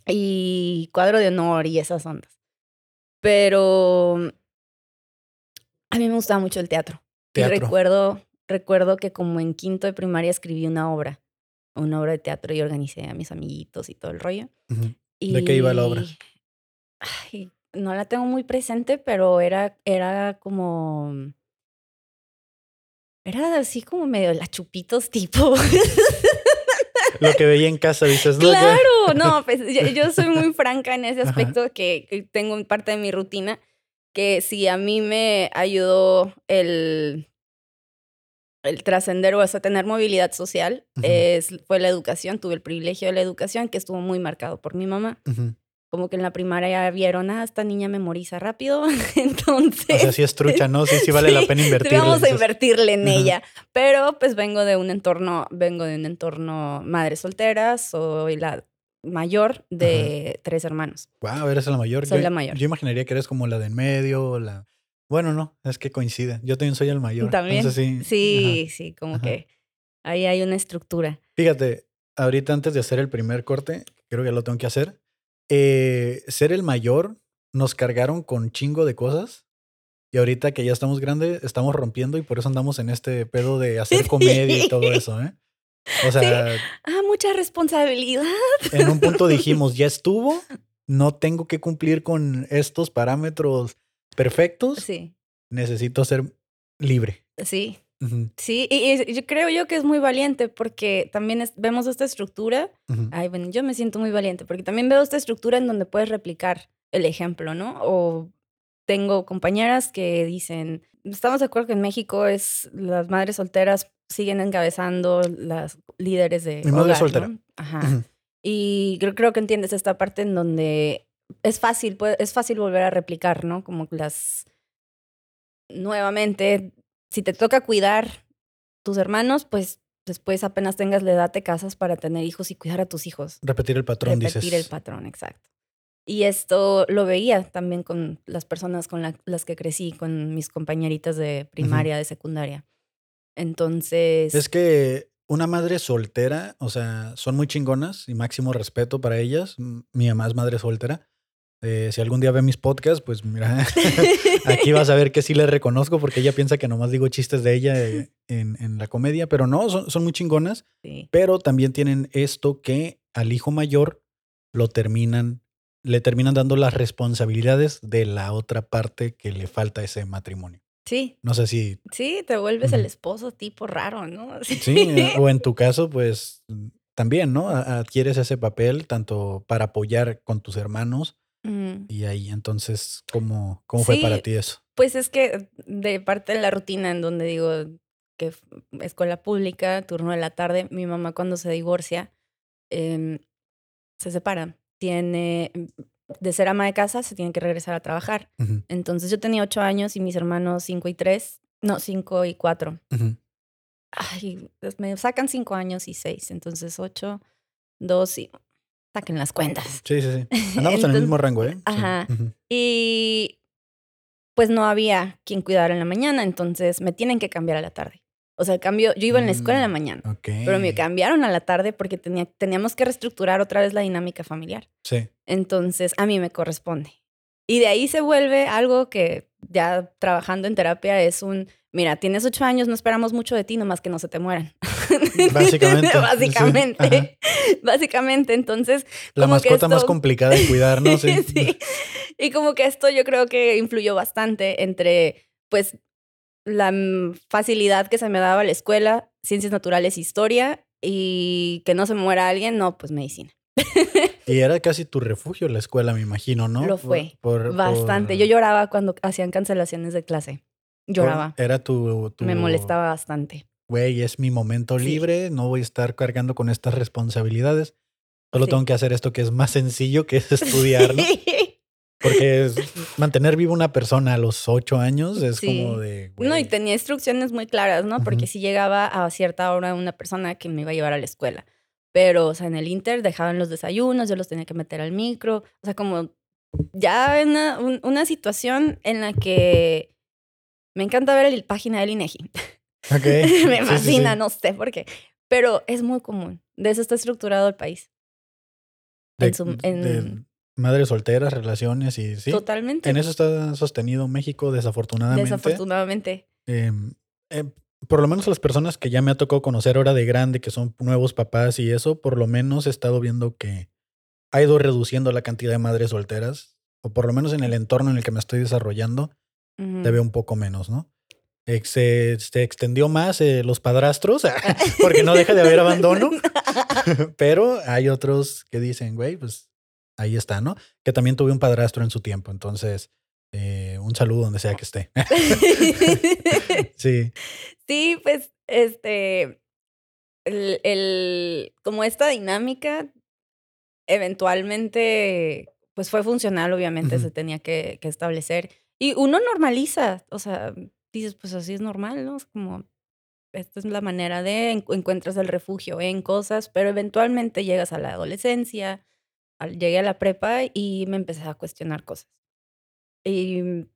[SPEAKER 2] Y cuadro de honor y esas ondas. Pero a mí me gustaba mucho el teatro. Y
[SPEAKER 1] Teatro.
[SPEAKER 2] recuerdo, recuerdo que como en quinto de primaria escribí una obra, una obra de teatro y organicé a mis amiguitos y todo el rollo.
[SPEAKER 1] ¿De qué iba la obra?
[SPEAKER 2] Y- Ay, no la tengo muy presente, pero era, era como. Era así como medio la chupitos tipo. [laughs]
[SPEAKER 1] Lo que veía en casa, dices, ¿no?
[SPEAKER 2] claro, no, [laughs] pues yo, yo soy muy franca en ese aspecto que, que tengo parte de mi rutina. que si a mí me ayudó el, el trascender o sea, tener movilidad social, es, fue la educación. Tuve el privilegio de la educación que estuvo muy marcado por mi mamá.
[SPEAKER 1] Ujú.
[SPEAKER 2] Como que en la primaria ya vieron, ah, esta niña memoriza rápido, entonces... [laughs]
[SPEAKER 1] O sea, sí es trucha, ¿no? Sí, sí vale la pena
[SPEAKER 2] sí,
[SPEAKER 1] invertir.
[SPEAKER 2] Vamos a invertirle en ella. Pero pues vengo de un entorno, vengo de un entorno madre soltera, soy la mayor de tres hermanos.
[SPEAKER 1] Wow, eres la mayor.
[SPEAKER 2] Soy
[SPEAKER 1] yo,
[SPEAKER 2] la mayor.
[SPEAKER 1] Yo imaginaría que eres como la de en medio, la. Bueno, no, es que coincide. Yo también soy el mayor.
[SPEAKER 2] También.
[SPEAKER 1] entonces sí.
[SPEAKER 2] Sí, sí, como
[SPEAKER 1] Ajá.
[SPEAKER 2] que ahí hay una estructura.
[SPEAKER 1] Fíjate, ahorita antes de hacer el primer corte, creo que ya lo tengo que hacer. Eh, ser el mayor nos cargaron con chingo de cosas. Y ahorita que ya estamos grandes, estamos rompiendo y por eso andamos en este pedo de [laughs] hacer comedia y todo eso, ¿eh? O sea,
[SPEAKER 2] Ah, mucha responsabilidad.
[SPEAKER 1] en un punto [laughs] dijimos, ya estuvo, no tengo que cumplir con estos parámetros perfectos,
[SPEAKER 2] Sí,
[SPEAKER 1] necesito ser libre.
[SPEAKER 2] sí, Sí. Y, y yo creo yo que es muy valiente porque también es- vemos esta estructura. Ay, bueno, yo me siento muy valiente porque también veo esta estructura en donde puedes replicar el ejemplo, ¿no? O tengo compañeras que dicen, estamos de acuerdo que en México es las madres solteras siguen encabezando las líderes de
[SPEAKER 1] Mi madre soltera.
[SPEAKER 2] ¿no? Ajá. Y creo, creo que entiendes esta parte en donde es fácil, es fácil volver a replicar, ¿no? Como las nuevamente, si te toca cuidar tus hermanos, pues después apenas tengas la edad te casas para tener hijos y cuidar a tus hijos.
[SPEAKER 1] Repetir el patrón,
[SPEAKER 2] Repetir
[SPEAKER 1] dices.
[SPEAKER 2] el patrón, exacto. Y esto lo veía también con las personas con la- las que crecí, con mis compañeritas de primaria, de secundaria. Entonces,
[SPEAKER 1] Es que una madre soltera, o sea, son muy chingonas y máximo respeto para ellas. Mi mamá es madre soltera. Eh, si algún día ve mis podcasts, pues mira, [laughs] aquí vas a ver que sí le reconozco porque ella piensa que nomás digo chistes de ella eh, en, en la comedia, pero no, son, son muy chingonas,
[SPEAKER 2] sí,
[SPEAKER 1] pero también tienen esto que al hijo mayor lo terminan, le terminan dando las responsabilidades de la otra parte que le falta ese matrimonio.
[SPEAKER 2] sí,
[SPEAKER 1] No sé si
[SPEAKER 2] sí, te vuelves el esposo tipo raro, ¿no?
[SPEAKER 1] Sí, eh, o en tu caso, pues mm, también, ¿no? Adquieres ese papel tanto para apoyar con tus hermanos
[SPEAKER 2] Mm.
[SPEAKER 1] y ahí entonces, ¿cómo, cómo fue para ti eso?
[SPEAKER 2] Pues es que de parte de la rutina en donde digo que escuela pública, turno de la tarde, mi mamá cuando se divorcia em, se separa. Tiene, de ser ama de casa, se tiene que regresar a trabajar. Entonces yo tenía ocho años y mis hermanos cinco y tres, no, cinco y cuatro. Ay, me sacan cinco años y seis, entonces ocho, dos y saquen las cuentas.
[SPEAKER 1] Sí, sí, sí. [laughs] Andamos en el mismo rango, ¿eh? Sí,
[SPEAKER 2] ajá.
[SPEAKER 1] ujú.
[SPEAKER 2] Y pues no había quien cuidara en la mañana, entonces me tienen que cambiar a la tarde. O sea, cambio, yo iba en la escuela en la
[SPEAKER 1] Mm,
[SPEAKER 2] mañana,
[SPEAKER 1] Ok.
[SPEAKER 2] pero me cambiaron a la tarde porque tenía, teníamos que reestructurar otra vez la dinámica familiar.
[SPEAKER 1] Sí.
[SPEAKER 2] Entonces, a mí me corresponde. Y de ahí se vuelve algo que ya trabajando en terapia es un, mira, tienes ocho años, no esperamos mucho de ti, nomás que no se te mueran. [laughs] [laughs]
[SPEAKER 1] Básicamente,
[SPEAKER 2] Básicamente. [laughs] Básicamente, entonces...
[SPEAKER 1] La
[SPEAKER 2] como que
[SPEAKER 1] mascota más
[SPEAKER 2] esto-
[SPEAKER 1] complicada de cuidar, ¿no? Sí.
[SPEAKER 2] Sí. Y como que esto yo creo que influyó bastante entre, pues, la facilidad que se me daba la escuela, ciencias naturales, historia, y que no se muera alguien, no, pues medicina.
[SPEAKER 1] Y era casi tu refugio la escuela, me imagino, ¿no?
[SPEAKER 2] Lo
[SPEAKER 1] Por-
[SPEAKER 2] fue,
[SPEAKER 1] por-
[SPEAKER 2] Bastante.
[SPEAKER 1] por-
[SPEAKER 2] Yo lloraba cuando hacían cancelaciones de clase. Lloraba.
[SPEAKER 1] Era tu, tu-
[SPEAKER 2] Me molestaba bastante.
[SPEAKER 1] Güey, es mi momento
[SPEAKER 2] Sí.
[SPEAKER 1] libre, no voy a estar cargando con estas responsabilidades. Solo
[SPEAKER 2] Sí.
[SPEAKER 1] tengo que hacer esto que es más sencillo, que es [laughs] estudiar, ¿no? Porque es- mantener viva una persona a los ocho años es
[SPEAKER 2] Sí.
[SPEAKER 1] como de.
[SPEAKER 2] No, y tenía instrucciones muy claras, ¿no? Porque
[SPEAKER 1] Ujú.
[SPEAKER 2] si llegaba a cierta hora una persona que me iba a llevar a la escuela. Pero, o sea, en el Inter dejaban los desayunos, yo los tenía que meter al micro. O sea, como ya una, un- una situación en la que me encanta ver la página del INEGI.
[SPEAKER 1] Sí, [laughs]
[SPEAKER 2] me
[SPEAKER 1] sí,
[SPEAKER 2] fascina,
[SPEAKER 1] sí.
[SPEAKER 2] no sé por qué. Pero es muy común. De eso está estructurado el país.
[SPEAKER 1] De,
[SPEAKER 2] en su- en-
[SPEAKER 1] de madres solteras, relaciones y sí.
[SPEAKER 2] Totalmente.
[SPEAKER 1] En eso está sostenido México, desafortunadamente.
[SPEAKER 2] Desafortunadamente.
[SPEAKER 1] Em, em, por lo menos las personas que ya me ha tocado conocer ahora de grande, que son nuevos papás y eso, por lo menos he estado viendo que ha ido reduciendo la cantidad de madres solteras, o por lo menos en el entorno en el que me estoy desarrollando,
[SPEAKER 2] Ujú.
[SPEAKER 1] se ve un poco menos, ¿no? Ex- Se, se extendió más eh, los padrastros, [laughs] porque no deja de haber abandono, [laughs] pero hay otros que dicen, güey, pues ahí está, ¿no? Que también tuve un padrastro en su tiempo, entonces, eh, un saludo donde sea que esté. [laughs] sí.
[SPEAKER 2] Sí, pues, este, el, el, como esta dinámica eventualmente, pues fue funcional, obviamente se tenía que, que, establecer. Y uno normaliza, o sea, dices, pues así es normal, ¿no? Es como, esta es la manera de, encuentras el refugio en cosas, pero eventualmente llegas a la adolescencia, llegué a la prepa y me empecé a cuestionar cosas. Y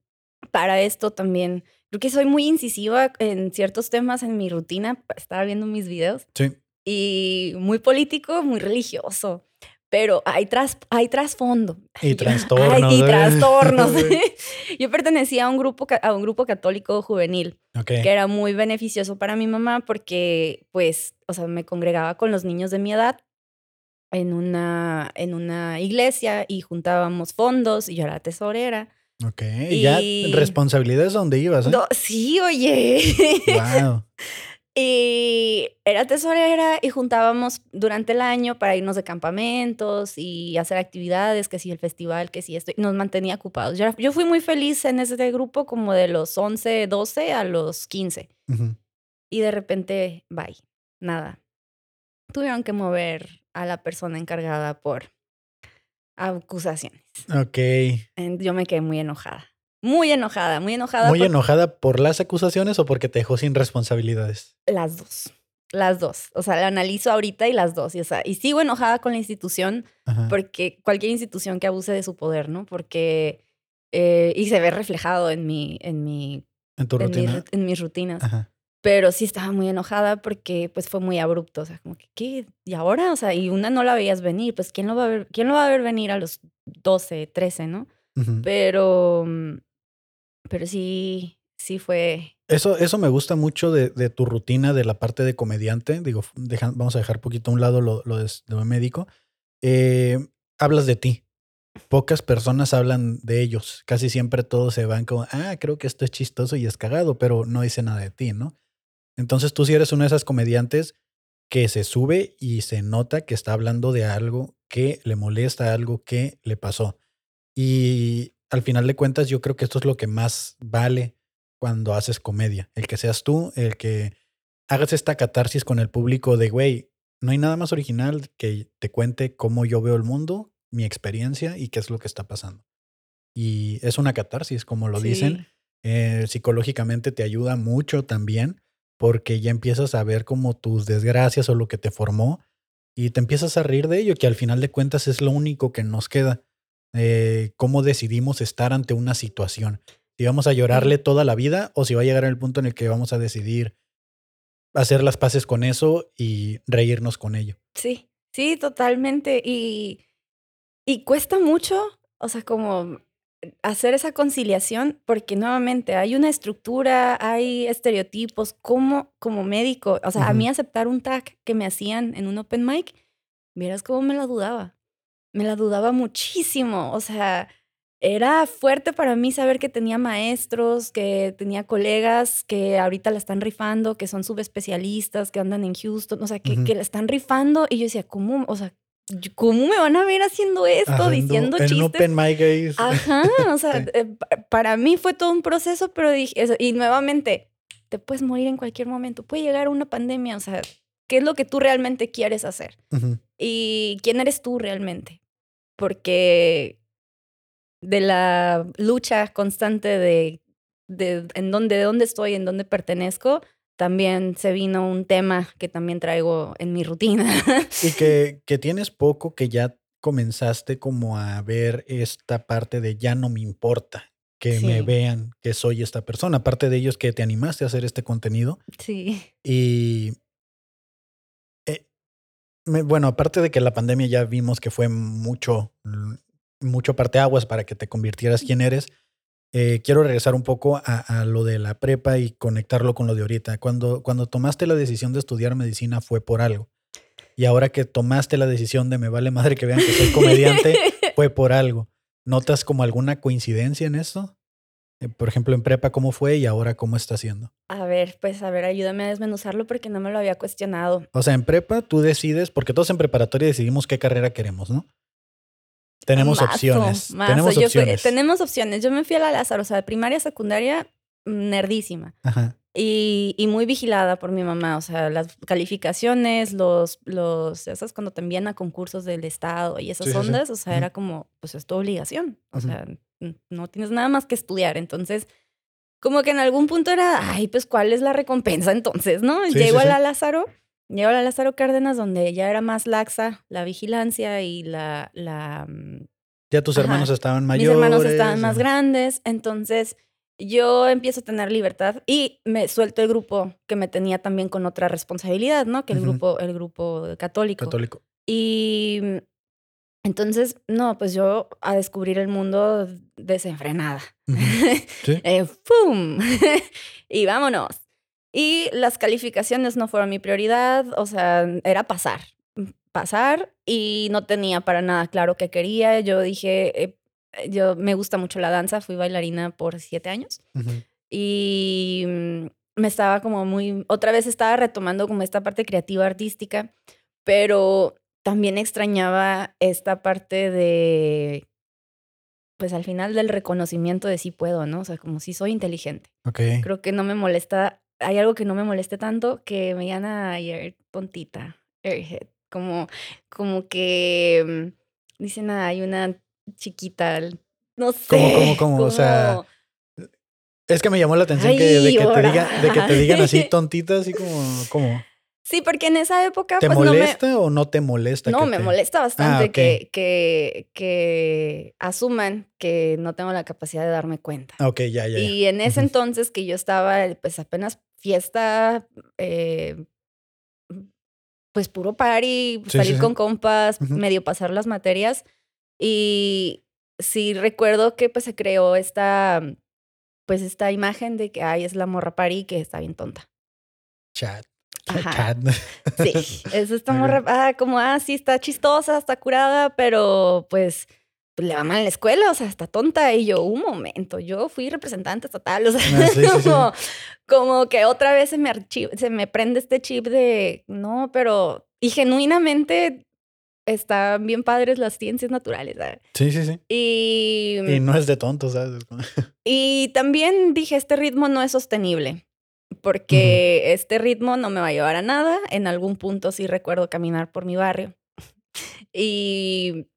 [SPEAKER 2] para esto también, creo que soy muy incisiva en ciertos temas en mi rutina, estaba viendo mis videos.
[SPEAKER 1] Sí.
[SPEAKER 2] Y muy político, muy religioso pero hay, tras, hay trasfondo.
[SPEAKER 1] Y trastornos.
[SPEAKER 2] y trastornos. [laughs] [laughs] Yo pertenecía a un grupo, a un grupo católico juvenil que era muy beneficioso para mi mamá porque, pues, o sea, me congregaba con los niños de mi edad en una, en una iglesia y juntábamos fondos y yo era tesorera.
[SPEAKER 1] Ok, y ya responsabilidades donde ibas. ¿eh?
[SPEAKER 2] sí, oye. Wow. [laughs] Y era tesorera y juntábamos durante el año para irnos de campamentos y hacer actividades, que si el festival, que si esto, y nos mantenía ocupados. Yo, yo, fui muy feliz en ese grupo como de los 11, 12 a los 15. Y de repente, bye, nada. Tuvieron que mover a la persona encargada por acusaciones.
[SPEAKER 1] Ok.
[SPEAKER 2] Yo me quedé muy enojada. Muy enojada, muy enojada.
[SPEAKER 1] ¿Muy enojada por las acusaciones o porque te dejó sin responsabilidades?
[SPEAKER 2] Las dos. Las dos. O sea, la analizo ahorita y las dos. Y, o sea, y sigo enojada con la institución porque cualquier institución que abuse de su poder, ¿no? Porque. Eh, y se ve reflejado en mi. En mi.
[SPEAKER 1] En tu rutina.
[SPEAKER 2] en mis rutinas. Pero sí estaba muy enojada porque pues fue muy abrupto. O sea, como que, ¿qué? ¿Y ahora? O sea, y una no la veías venir. Pues, ¿quién lo va a ver? ¿Quién lo va a ver venir a los 12, 13, no? Pero mm, pero sí, sí fue.
[SPEAKER 1] Eso, eso me gusta mucho de, de tu rutina, de la parte de comediante. Digo, vamos a dejar poquito a un lado lo, lo de, médico. Eh, hablas de ti. Pocas personas hablan de ellos. Casi siempre todos se van como, ah, creo que esto es chistoso y es cagado, pero no dice nada de ti, ¿no? Entonces tú sí eres una de esas comediantes que se sube y se nota que está hablando de algo que le molesta, algo que le pasó. Y al final de cuentas, yo creo que esto es lo que más vale cuando haces comedia. El que seas tú, el que hagas esta catarsis con el público de, güey, no hay nada más original que te cuente cómo yo veo el mundo, mi experiencia y qué es lo que está pasando. Y es una catarsis, como lo dicen. Eh, psicológicamente te ayuda mucho también porque ya empiezas a ver como tus desgracias o lo que te formó y te empiezas a reír de ello, que al final de cuentas es lo único que nos queda. Eh, cómo decidimos estar ante una situación. Si vamos a llorarle toda la vida o si va a llegar el punto en el que vamos a decidir hacer las paces con eso y reírnos con ello.
[SPEAKER 2] Sí, sí, totalmente. Y, y cuesta mucho, o sea, como hacer esa conciliación, porque nuevamente hay una estructura, hay estereotipos, como, como médico, o sea, a mí aceptar un tag que me hacían en un open mic, vieras cómo me la dudaba me la dudaba muchísimo. O sea, era fuerte para mí saber que tenía maestros, que tenía colegas que ahorita la están rifando, que son subespecialistas, que andan en Houston, o sea, que, que la están rifando. Y yo decía, ¿cómo? O sea, ¿cómo me van a ver haciendo esto, diciendo chistes?
[SPEAKER 1] Open mic
[SPEAKER 2] Ajá, [laughs] o sea, eh, para mí fue todo un proceso, pero dije, y nuevamente, te puedes morir en cualquier momento, puede llegar una pandemia, o sea, ¿qué es lo que tú realmente quieres hacer? ¿Y quién eres tú realmente? Porque de la lucha constante de, de en dónde, de dónde estoy, en dónde pertenezco, también se vino un tema que también traigo en mi rutina.
[SPEAKER 1] Y [laughs] que, que tienes poco que ya comenzaste como a ver esta parte de ya no me importa que me vean que soy esta persona. Aparte de ellos que te animaste a hacer este contenido.
[SPEAKER 2] Sí.
[SPEAKER 1] Y bueno, aparte de que la pandemia ya vimos que fue mucho, mucho parteaguas para que te convirtieras quien eres, eh, quiero regresar un poco a, lo de la prepa y conectarlo con lo de ahorita. Cuando, cuando tomaste la decisión de estudiar medicina fue por algo. Y ahora que tomaste la decisión de me vale madre que vean que soy [laughs] comediante, fue por algo. ¿Notas como alguna coincidencia en esto? Eh, por ejemplo, en prepa, ¿cómo fue y ahora cómo está haciendo?
[SPEAKER 2] A ver, pues a ver, ayúdame a desmenuzarlo porque no me lo había cuestionado.
[SPEAKER 1] O sea, en prepa tú decides, porque todos en preparatoria decidimos qué carrera queremos, ¿no? Tenemos
[SPEAKER 2] Mazo,
[SPEAKER 1] opciones.
[SPEAKER 2] mazo.
[SPEAKER 1] Tenemos
[SPEAKER 2] Yo fui-
[SPEAKER 1] opciones.
[SPEAKER 2] tenemos opciones. Yo me fui a la Lázaro, o sea, primaria, secundaria, nerdísima.
[SPEAKER 1] Ajá.
[SPEAKER 2] Y, y muy vigilada por mi mamá, o sea, las calificaciones, los, los, esas cuando te envían a concursos del Estado y esas
[SPEAKER 1] Sí, sí, sí.
[SPEAKER 2] ondas, o sea, era como, pues es tu obligación, o sea, no tienes nada más que estudiar, entonces, como que en algún punto era, ay, pues, ¿cuál es la recompensa entonces, no?
[SPEAKER 1] Sí,
[SPEAKER 2] Llego
[SPEAKER 1] sí,
[SPEAKER 2] a la Lázaro, llego a la Lázaro Cárdenas, donde ya era más laxa la vigilancia y la, la, mm,
[SPEAKER 1] Ya tus
[SPEAKER 2] Ajá.
[SPEAKER 1] hermanos estaban
[SPEAKER 2] mis
[SPEAKER 1] mayores.
[SPEAKER 2] hermanos estaban más grandes, entonces yo empiezo a tener libertad y me suelto el grupo que me tenía también con otra responsabilidad, ¿no? Que el grupo, el grupo católico.
[SPEAKER 1] Católico.
[SPEAKER 2] Y entonces, no, pues yo a descubrir el mundo desenfrenada.
[SPEAKER 1] Sí. [laughs]
[SPEAKER 2] Eh, ¡Pum! [laughs] y vámonos. Y las calificaciones no fueron mi prioridad, o sea, era pasar, pasar y no tenía para nada claro qué quería. Yo dije, eh, yo me gusta mucho la danza, fui bailarina por siete años y mm, me estaba como muy, otra vez estaba retomando como esta parte creativa artística, pero también extrañaba esta parte de, pues al final del reconocimiento de sí puedo, ¿no? O sea, como si soy inteligente.
[SPEAKER 1] Ok.
[SPEAKER 2] Creo que no me molesta, hay algo que no me moleste tanto que me digan, ay, tontita, airhead. Como, como que mm, dicen, "Ah, hay una chiquita, no sé.
[SPEAKER 1] ¿Cómo, cómo, [laughs] cómo? O sea,
[SPEAKER 2] como-
[SPEAKER 1] Es que me llamó la atención que, de, que te digan, de que te digan así [laughs] tontita, así como, ¿cómo?
[SPEAKER 2] Sí, porque en esa época,
[SPEAKER 1] ¿Te
[SPEAKER 2] pues no me.
[SPEAKER 1] molesta o no te molesta?
[SPEAKER 2] No, me
[SPEAKER 1] te-
[SPEAKER 2] molesta bastante
[SPEAKER 1] Ah,
[SPEAKER 2] que, que, que asuman que no tengo la capacidad de darme cuenta.
[SPEAKER 1] Ok, ya, ya.
[SPEAKER 2] Y en ese entonces que yo estaba, pues apenas fiesta, eh, pues puro party,
[SPEAKER 1] Sí,
[SPEAKER 2] salir
[SPEAKER 1] sí, sí.
[SPEAKER 2] con compas, medio pasar las materias. Y sí recuerdo que pues se creó esta, pues esta imagen de que, ay, es la morra party que está bien tonta.
[SPEAKER 1] Chat. Cat. [laughs]
[SPEAKER 2] Sí, es esta
[SPEAKER 1] Ok.
[SPEAKER 2] morra, ah, como, ah, sí, está chistosa, está curada, pero pues, pues, le va mal en la escuela, o sea, está tonta. Y yo, un momento, yo fui representante estatal, o sea,
[SPEAKER 1] Ah, sí, sí, [laughs] sí.
[SPEAKER 2] como, como que otra vez se me, se me prende este chip de, no, pero, y genuinamente están bien padres las ciencias naturales, ¿sabes?
[SPEAKER 1] Sí, sí, sí.
[SPEAKER 2] Y,
[SPEAKER 1] Y no es de tonto, ¿sabes?
[SPEAKER 2] y también dije, este ritmo no es sostenible. Porque este ritmo no me va a llevar a nada. En algún punto sí recuerdo caminar por mi barrio [laughs] y,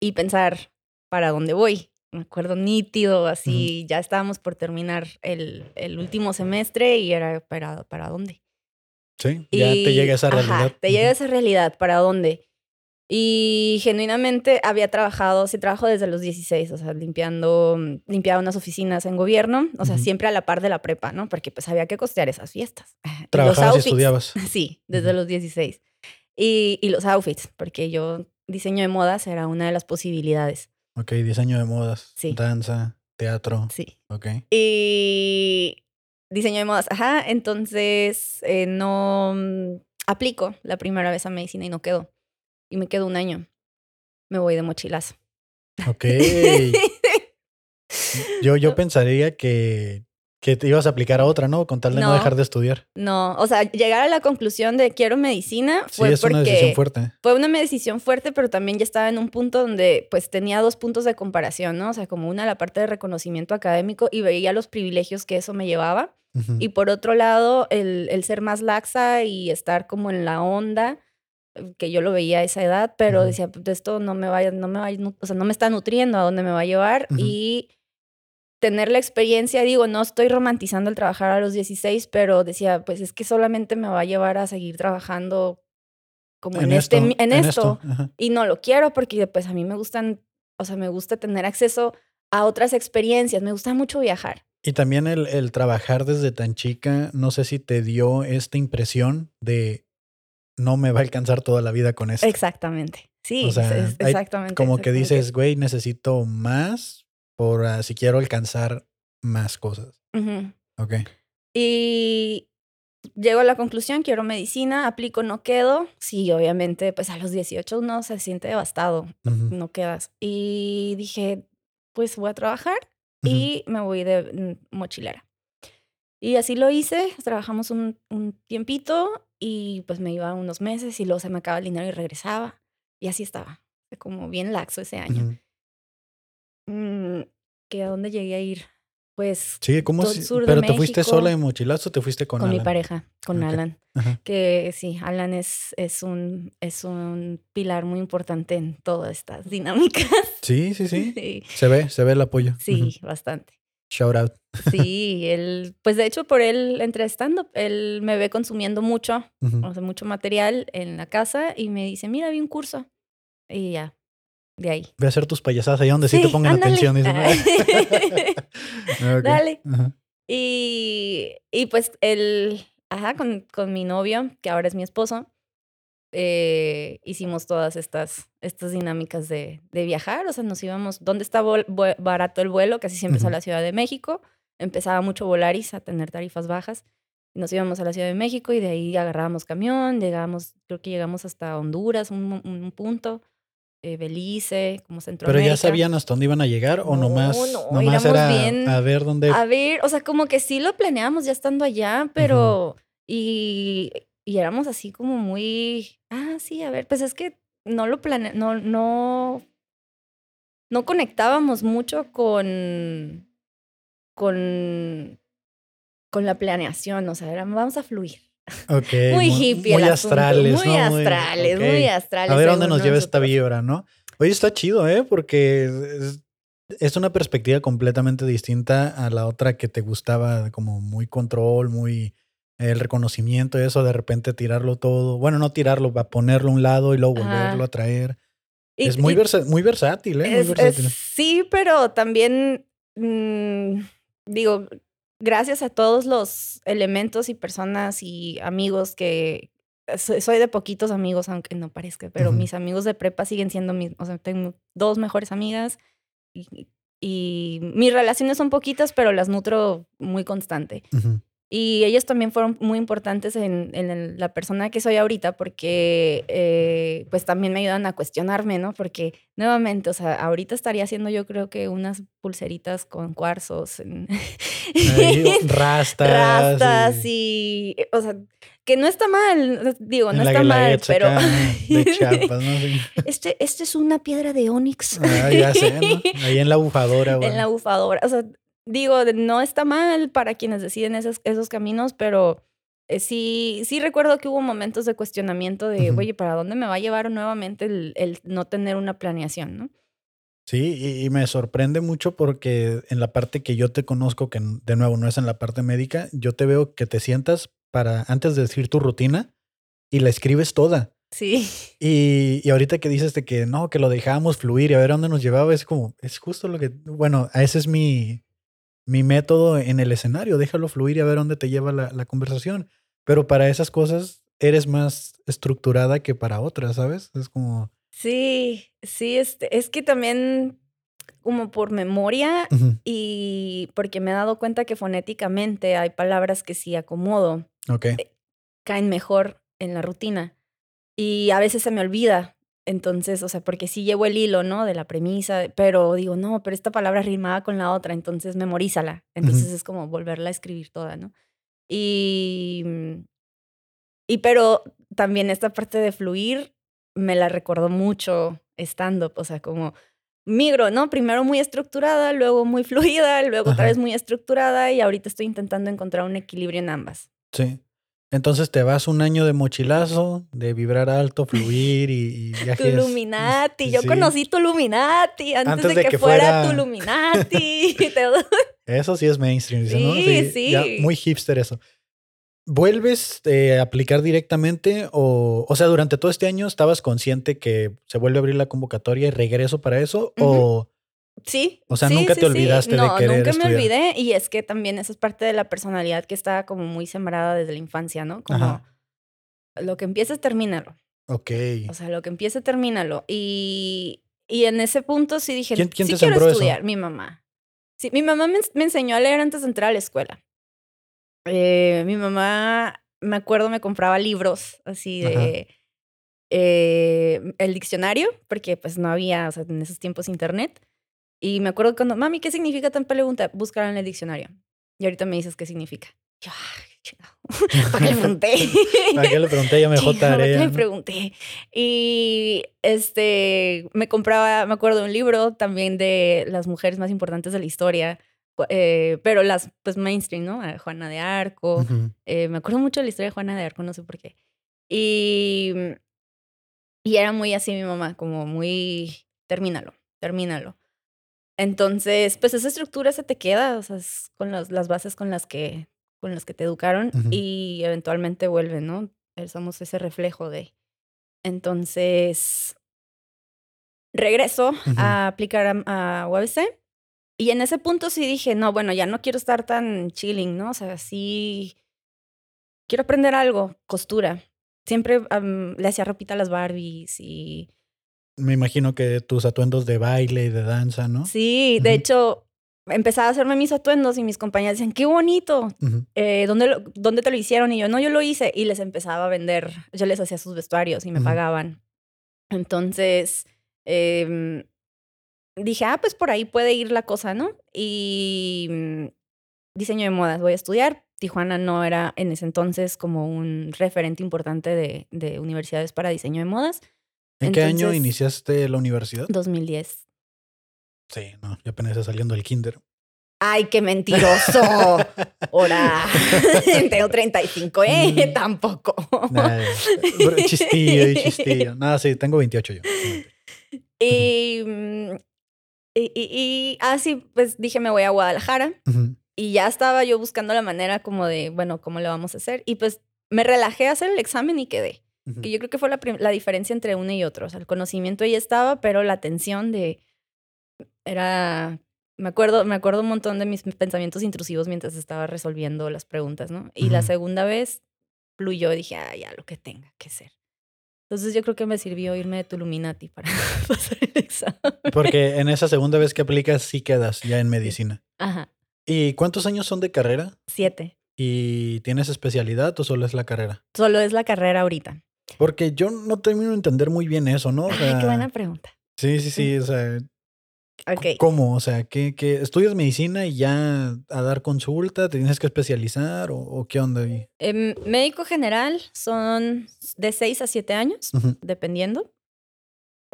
[SPEAKER 2] y pensar para dónde voy. Me acuerdo nítido, así ya estábamos por terminar el, el último semestre y era para, para dónde.
[SPEAKER 1] Sí, ya te llega esa
[SPEAKER 2] ajá,
[SPEAKER 1] realidad.
[SPEAKER 2] te llega esa realidad, ¿para dónde? Y genuinamente había trabajado, sí trabajo desde los 16, o sea, limpiando, mm, limpiaba unas oficinas en gobierno, o sea, siempre a la par de la prepa, ¿no? Porque pues había que costear esas fiestas. Y [laughs] los
[SPEAKER 1] Trabajabas y
[SPEAKER 2] outfits,
[SPEAKER 1] estudiabas. [laughs]
[SPEAKER 2] Sí, desde los 16. Y, y los outfits, porque yo diseño de modas era una de las posibilidades.
[SPEAKER 1] Ok, diseño de modas,
[SPEAKER 2] Sí.
[SPEAKER 1] danza, teatro.
[SPEAKER 2] Sí.
[SPEAKER 1] Ok.
[SPEAKER 2] Y diseño de modas, ajá. Entonces eh, no mm, aplico la primera vez a medicina y no quedo. Y me quedo un año. Me voy de mochilazo.
[SPEAKER 1] Ok. [laughs] Yo, yo pensaría que, que te ibas a aplicar a otra, ¿no? Con tal de no,
[SPEAKER 2] No.
[SPEAKER 1] dejar de estudiar.
[SPEAKER 2] no, o sea, llegar a la conclusión de quiero medicina
[SPEAKER 1] Sí,
[SPEAKER 2] fue
[SPEAKER 1] es una
[SPEAKER 2] porque
[SPEAKER 1] decisión fuerte.
[SPEAKER 2] fue una decisión fuerte, pero también ya estaba en un punto donde pues tenía dos puntos de comparación, ¿no? O sea, como una la parte de reconocimiento académico y veía los privilegios que eso me llevaba. Y por otro lado, el, el ser más laxa y estar como en la onda, que yo lo veía a esa edad, pero
[SPEAKER 1] Ujú.
[SPEAKER 2] decía, "Pues, esto no me vaya, no me va, a nu- o sea, no me está nutriendo a dónde me va a llevar. Y tener la experiencia, digo, no estoy romantizando el trabajar a los 16, pero decía, pues es que solamente me va a llevar a seguir trabajando como en, este, en, esto.
[SPEAKER 1] Ajá.
[SPEAKER 2] Y no lo quiero porque pues a mí me gustan, o sea, me gusta tener acceso a otras experiencias, me gusta mucho viajar.
[SPEAKER 1] Y también el, el trabajar desde tan chica, no sé si te dio esta impresión de no me va a alcanzar toda la vida con esto.
[SPEAKER 2] Exactamente. Sí,
[SPEAKER 1] O
[SPEAKER 2] es-
[SPEAKER 1] sea,
[SPEAKER 2] es-
[SPEAKER 1] hay
[SPEAKER 2] exactamente.
[SPEAKER 1] Como que dices, güey, necesito más por ah, si quiero alcanzar más cosas.
[SPEAKER 2] Ujú.
[SPEAKER 1] Ok.
[SPEAKER 2] Y llego a la conclusión, quiero medicina, aplico, no quedo. Sí, obviamente, pues a los 18 uno se siente devastado, no quedas. Y dije, pues voy a trabajar y me voy de mm, mochilera. Y así lo hice, trabajamos un, un tiempito y pues me iba unos meses y luego se me acaba el dinero y regresaba. Y así estaba. como bien laxo ese año. Mm, ¿Que a dónde llegué a ir? Pues.
[SPEAKER 1] Sí, ¿cómo si, ¿Pero te fuiste sola en mochilazo o te fuiste con,
[SPEAKER 2] con
[SPEAKER 1] Alan?
[SPEAKER 2] mi pareja, con Alan. Que sí, Alan es, es, un, es un pilar muy importante en todas estas dinámicas.
[SPEAKER 1] Sí, sí, sí. [laughs] Se ve, se ve el apoyo.
[SPEAKER 2] Sí, bastante.
[SPEAKER 1] Shout out.
[SPEAKER 2] Sí, él, pues de hecho por él entre stand-up, él me ve consumiendo mucho, o sea, mucho material en la casa y me dice, mira, vi un curso. Y ya, de ahí.
[SPEAKER 1] Ve a hacer tus payasadas ahí donde sí, te pongan atención. [laughs] [laughs]
[SPEAKER 2] Dale. Y, y pues él, ajá, con, con mi novio, que ahora es mi esposo, eh, hicimos todas estas, estas dinámicas de, de, viajar. O sea, nos íbamos, ¿dónde está barato el vuelo? Casi siempre es a la Ciudad de México. Empezaba mucho Volaris a tener tarifas bajas. Nos íbamos a la Ciudad de México y de ahí agarrábamos camión, llegamos, creo que llegamos hasta Honduras, un, un punto, eh, Belice, como Centroamérica.
[SPEAKER 1] ¿Pero ya sabían hasta dónde iban a llegar o nomás, no, nomás era bien, a ver dónde?
[SPEAKER 2] A ver, o sea, como que sí lo planeábamos ya estando allá, pero... Y y éramos así como muy, ah, sí, a ver, pues es que no lo plane, no, no, no conectábamos mucho con, con, con la planeación, o sea, era, vamos a fluir. [laughs]
[SPEAKER 1] Okay,
[SPEAKER 2] muy, hippie.
[SPEAKER 1] Muy astrales,
[SPEAKER 2] muy
[SPEAKER 1] ¿no?
[SPEAKER 2] astrales, muy, astrales.
[SPEAKER 1] A ver dónde nos lleva esta vibra, ¿no? Oye, está chido, ¿eh? Porque es, es, una perspectiva completamente distinta a la otra que te gustaba, como muy control, muy el reconocimiento, eso de repente tirarlo todo, bueno, no tirarlo, va a ponerlo a un lado y luego volverlo a traer. es muy, muy versátil, ¿eh? muy versátil.
[SPEAKER 2] sí, pero también, mm, digo, gracias a todos los elementos y personas y amigos que soy de poquitos amigos, aunque no parezca, pero mis amigos de prepa siguen siendo mis, o sea, tengo dos mejores amigas y, mis relaciones son poquitas, pero las nutro muy constante. Y ellos también fueron muy importantes en, en la persona que soy ahorita porque eh, pues también me ayudan a cuestionarme, ¿no? Porque nuevamente, o sea, ahorita estaría haciendo yo creo que unas pulseritas con cuarzos. En... [laughs]
[SPEAKER 1] rastas.
[SPEAKER 2] rastas y... o sea, que no está mal, digo, no está mal, pero...
[SPEAKER 1] De [laughs] Chiapas, ¿no?
[SPEAKER 2] Este, este es una piedra de onix.
[SPEAKER 1] Ah, ya sé, ¿no? [laughs] Ahí en la bufadora,
[SPEAKER 2] En la bufadora, o sea, digo, no está mal para quienes deciden esos, esos caminos, pero eh, sí, sí recuerdo que hubo momentos de cuestionamiento de, oye, ¿para dónde me va a llevar nuevamente el, el no tener una planeación, no?
[SPEAKER 1] Sí, y, me sorprende mucho porque en la parte que yo te conozco, que de nuevo no es en la parte médica, yo te veo que te sientas para, antes de decir tu rutina, y la escribes toda.
[SPEAKER 2] Sí.
[SPEAKER 1] Y, y, ahorita que dices de que no, que lo dejábamos fluir y a ver dónde nos llevaba, es como, es justo lo que, bueno, ese es mi, mi método en el escenario, déjalo fluir y a ver dónde te lleva la, conversación. Pero para esas cosas eres más estructurada que para otras, ¿sabes? Es como...
[SPEAKER 2] Sí, sí, este, es que también como por memoria y porque me he dado cuenta que fonéticamente hay palabras que sí acomodo.
[SPEAKER 1] Eh,
[SPEAKER 2] caen mejor en la rutina. Y a veces se me olvida entonces, o sea, porque sí llevo el hilo, ¿no? De la premisa, pero digo, no, pero esta palabra rimaba con la otra, entonces memorízala. Entonces es como volverla a escribir toda, ¿no? Y, mm, y pero también esta parte de fluir me la recordó mucho stand-up, o sea, como migro, ¿no? Primero muy estructurada, luego muy [laughs] fluida, luego otra vez muy estructurada y ahorita estoy intentando encontrar un equilibrio en ambas.
[SPEAKER 1] Sí. Entonces te vas un año de mochilazo, de vibrar alto, fluir y, y [laughs] viajes.
[SPEAKER 2] Tu Illuminati. Yo conocí tu Illuminati antes, de, que, fuera, tu Illuminati. [laughs]
[SPEAKER 1] eso sí es mainstream, sí, ¿no? Sí, sí. muy hipster eso. ¿Vuelves eh, a aplicar directamente o, o sea, durante todo este año estabas consciente que se vuelve a abrir la convocatoria y regreso para eso? ¿O
[SPEAKER 2] Sí.
[SPEAKER 1] O sea, nunca te olvidaste de querer
[SPEAKER 2] nunca me olvidé y es que también eso es parte de la personalidad que está como muy sembrada desde la infancia, ¿no? Como lo que empieces, termínalo.
[SPEAKER 1] Ok.
[SPEAKER 2] O sea, lo que empiece, termínalo. Y, y en ese punto sí dije,
[SPEAKER 1] ¿quién, quién
[SPEAKER 2] sí
[SPEAKER 1] te
[SPEAKER 2] quiero estudiar, mi mamá. Sí, mi mamá me, me, enseñó a leer antes de entrar a la escuela. Eh, mi mamá, me acuerdo, me compraba libros así de... Eh, el diccionario, porque pues no había, o sea, en esos tiempos internet. Y me acuerdo cuando, mami, ¿qué significa tan pregunta? Búscala en el diccionario. Y ahorita me dices qué significa. chingado. [laughs] ¿Para qué le pregunté? [laughs]
[SPEAKER 1] ¿Para qué le pregunté? Ya [laughs] me dejó
[SPEAKER 2] Chingado, ¿para qué
[SPEAKER 1] tarea.
[SPEAKER 2] le pregunté? Y este, me compraba, me acuerdo un libro también de las mujeres más importantes de la historia, eh, pero las, pues mainstream, ¿no? Juana de Arco. Eh, me acuerdo mucho de la historia de Juana de Arco, no sé por qué. Y, y era muy así mi mamá, como muy, termínalo, termínalo. Entonces, pues esa estructura se te queda, o sea, es con las, las bases con las que, con las que te educaron y eventualmente vuelven, ¿no? Eh, Somos ese reflejo de. Entonces, regreso a aplicar a, a UABC y en ese punto sí dije, no, bueno, ya no quiero estar tan chilling, ¿no? O sea, sí quiero aprender algo, costura. Siempre le hacía ropita a las Barbies y
[SPEAKER 1] Me imagino que tus atuendos de baile y de danza, ¿no?
[SPEAKER 2] sí, de hecho empezaba a hacerme mis atuendos y mis compañeras decían, qué bonito, eh, ¿dónde, lo- ¿dónde te lo hicieron? Y yo, no, yo lo hice y les empezaba a vender, yo les hacía sus vestuarios y me pagaban. Entonces, em, dije, ah, pues por ahí puede ir la cosa, ¿no? Y mm, diseño de modas, voy a estudiar. Tijuana no era en ese entonces como un referente importante de, de universidades para diseño de modas.
[SPEAKER 1] ¿En qué año iniciaste la universidad?
[SPEAKER 2] 2010.
[SPEAKER 1] Sí, no, yo apenas está saliendo del kinder.
[SPEAKER 2] ¡Ay, qué mentiroso! [laughs] Ahora, [laughs] tengo 35, ¿eh?
[SPEAKER 1] Mm.
[SPEAKER 2] Tampoco.
[SPEAKER 1] Nah, bro, [laughs] chistillo y chistillo. Nada, sí, tengo 28 yo.
[SPEAKER 2] Y, mm, y, y, y así, pues dije, me voy a Guadalajara. Y ya estaba yo buscando la manera como de, bueno, ¿cómo le vamos a hacer? Y pues me relajé a hacer el examen y quedé. Que yo creo que fue la, la diferencia entre uno y otro. O sea, el conocimiento ahí estaba, pero la tensión de... Era... Me acuerdo, me acuerdo un montón de mis pensamientos intrusivos mientras estaba resolviendo las preguntas, ¿no? Y la segunda vez fluyó y dije, ah, ya, lo que tenga que ser. Entonces yo creo que me sirvió irme de Tuluminati para [laughs] pasar el examen.
[SPEAKER 1] Porque en esa segunda vez que aplicas sí quedas ya en medicina.
[SPEAKER 2] Ajá,
[SPEAKER 1] ¿Y cuántos años son de carrera?
[SPEAKER 2] siete.
[SPEAKER 1] ¿Y tienes especialidad o solo es la carrera?
[SPEAKER 2] Solo es la carrera ahorita.
[SPEAKER 1] Porque yo no termino de entender muy bien eso, ¿no? O sea,
[SPEAKER 2] qué buena pregunta.
[SPEAKER 1] Sí, sí, sí. O sea,
[SPEAKER 2] Ok.
[SPEAKER 1] ¿cómo? O sea, ¿qué, qué? ¿estudias medicina y ya a dar consulta? ¿Te tienes que especializar o, o qué onda ahí?
[SPEAKER 2] Em, médico general son de 6 a 7 años, dependiendo.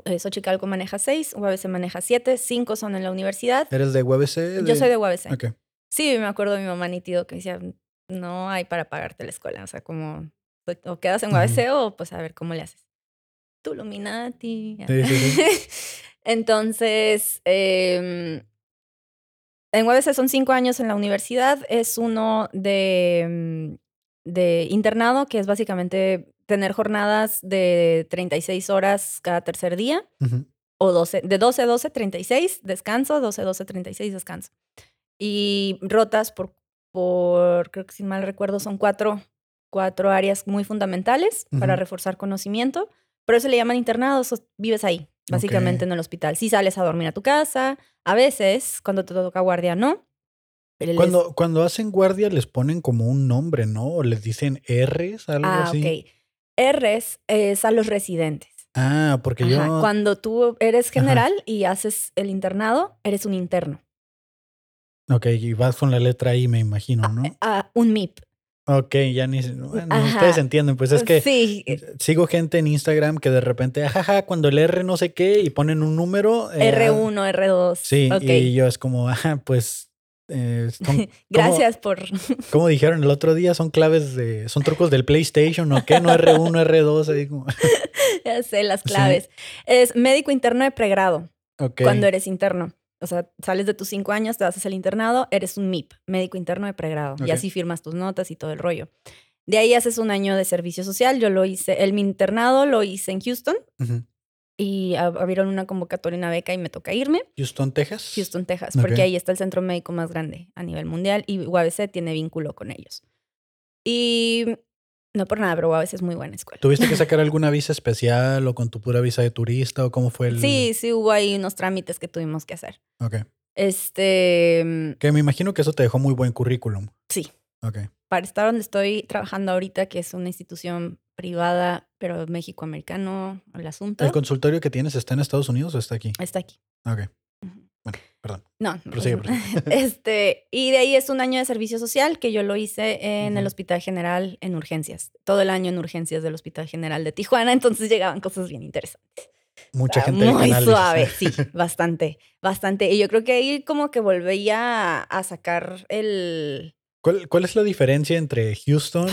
[SPEAKER 2] Eh, Xochicalco maneja 6, UABC maneja 7, 5 son en la universidad.
[SPEAKER 1] ¿Eres de UABC?
[SPEAKER 2] Yo soy de UABC.
[SPEAKER 1] Ok.
[SPEAKER 2] Sí, me acuerdo de mi mamá nítido que decía, no hay para pagarte la escuela. O sea, como o quedas en. UABC o pues a ver cómo le haces. Tu Luminati.
[SPEAKER 1] Sí, sí, sí. [laughs]
[SPEAKER 2] Entonces, em, en UABC son cinco años en la universidad. Es uno de, mm, de internado, que es básicamente tener jornadas de 36 horas cada tercer día.
[SPEAKER 1] Ujú.
[SPEAKER 2] O 12, de 12 a 12, 36, descanso, 12 a 12, 36, descanso. Y rotas por, por creo que si mal recuerdo, son cuatro, cuatro áreas muy fundamentales para reforzar conocimiento. Pero eso le llaman internados, vives ahí, básicamente en el hospital. Si sales a dormir a tu casa, a veces, cuando te toca guardia, no. Pero les-
[SPEAKER 1] Cuando, cuando hacen guardia les ponen como un nombre, ¿no? O les dicen R's, algo
[SPEAKER 2] ah,
[SPEAKER 1] así.
[SPEAKER 2] ok. Rs es a los residentes.
[SPEAKER 1] Ah, porque
[SPEAKER 2] Ajá,
[SPEAKER 1] yo.
[SPEAKER 2] Cuando tú eres general y haces el internado, eres un interno.
[SPEAKER 1] Ok, y vas con la letra I, me imagino, ¿no?
[SPEAKER 2] Ah, un MIP.
[SPEAKER 1] Ok, ya ni. Bueno, ustedes entienden, pues es que
[SPEAKER 2] Sí,
[SPEAKER 1] sigo gente en Instagram que de repente, ajaja, cuando el R no sé qué y ponen un número. eh,
[SPEAKER 2] R1, R2.
[SPEAKER 1] Sí, y yo es como, ajá, pues. eh, son- [laughs]
[SPEAKER 2] Gracias por. [laughs]
[SPEAKER 1] Como dijeron el otro día, son claves de. Son trucos del PlayStation, ¿o qué? No R1, R2, ahí como. [laughs]
[SPEAKER 2] ya sé las
[SPEAKER 1] Sí.
[SPEAKER 2] claves. Es médico interno de pregrado
[SPEAKER 1] Ok.
[SPEAKER 2] cuando eres interno. O sea, sales de tus cinco años, te haces el internado, eres un MIP, médico interno de pregrado. Y así firmas tus notas y todo el rollo. De ahí haces un año de servicio social. Yo lo hice, el mi internado lo hice en Houston y ab- abrieron una convocatoria, una beca y me toca irme.
[SPEAKER 1] Houston, Texas.
[SPEAKER 2] Houston, Texas, porque ahí está el centro médico más grande a nivel mundial y UABC tiene vínculo con ellos. Y no por nada, pero UABC es muy buena escuela.
[SPEAKER 1] ¿Tuviste que [laughs] sacar alguna visa especial o con tu pura visa de turista o cómo fue el...?
[SPEAKER 2] Sí, sí hubo ahí unos trámites que tuvimos que hacer.
[SPEAKER 1] Ok.
[SPEAKER 2] Este,
[SPEAKER 1] Que me imagino que eso te dejó muy buen currículum.
[SPEAKER 2] sí,
[SPEAKER 1] Ok.
[SPEAKER 2] para estar donde estoy trabajando ahorita, que es una institución privada, pero México-americano, el asunto,
[SPEAKER 1] ¿El consultorio que tienes está en Estados Unidos o está aquí?
[SPEAKER 2] está aquí.
[SPEAKER 1] Ok. Bueno, perdón.
[SPEAKER 2] No,
[SPEAKER 1] Prosigue, prosigue. [laughs]
[SPEAKER 2] este, y de ahí es un año de servicio social que yo lo hice en el. Hospital General en urgencias. Todo el año en urgencias del Hospital General de Tijuana, entonces llegaban cosas bien interesantes.
[SPEAKER 1] Mucha gente
[SPEAKER 2] Muy suave, sí, bastante, bastante. Y yo creo que ahí como que volvía a, sacar el...
[SPEAKER 1] ¿Cuál, cuál es la diferencia entre Houston,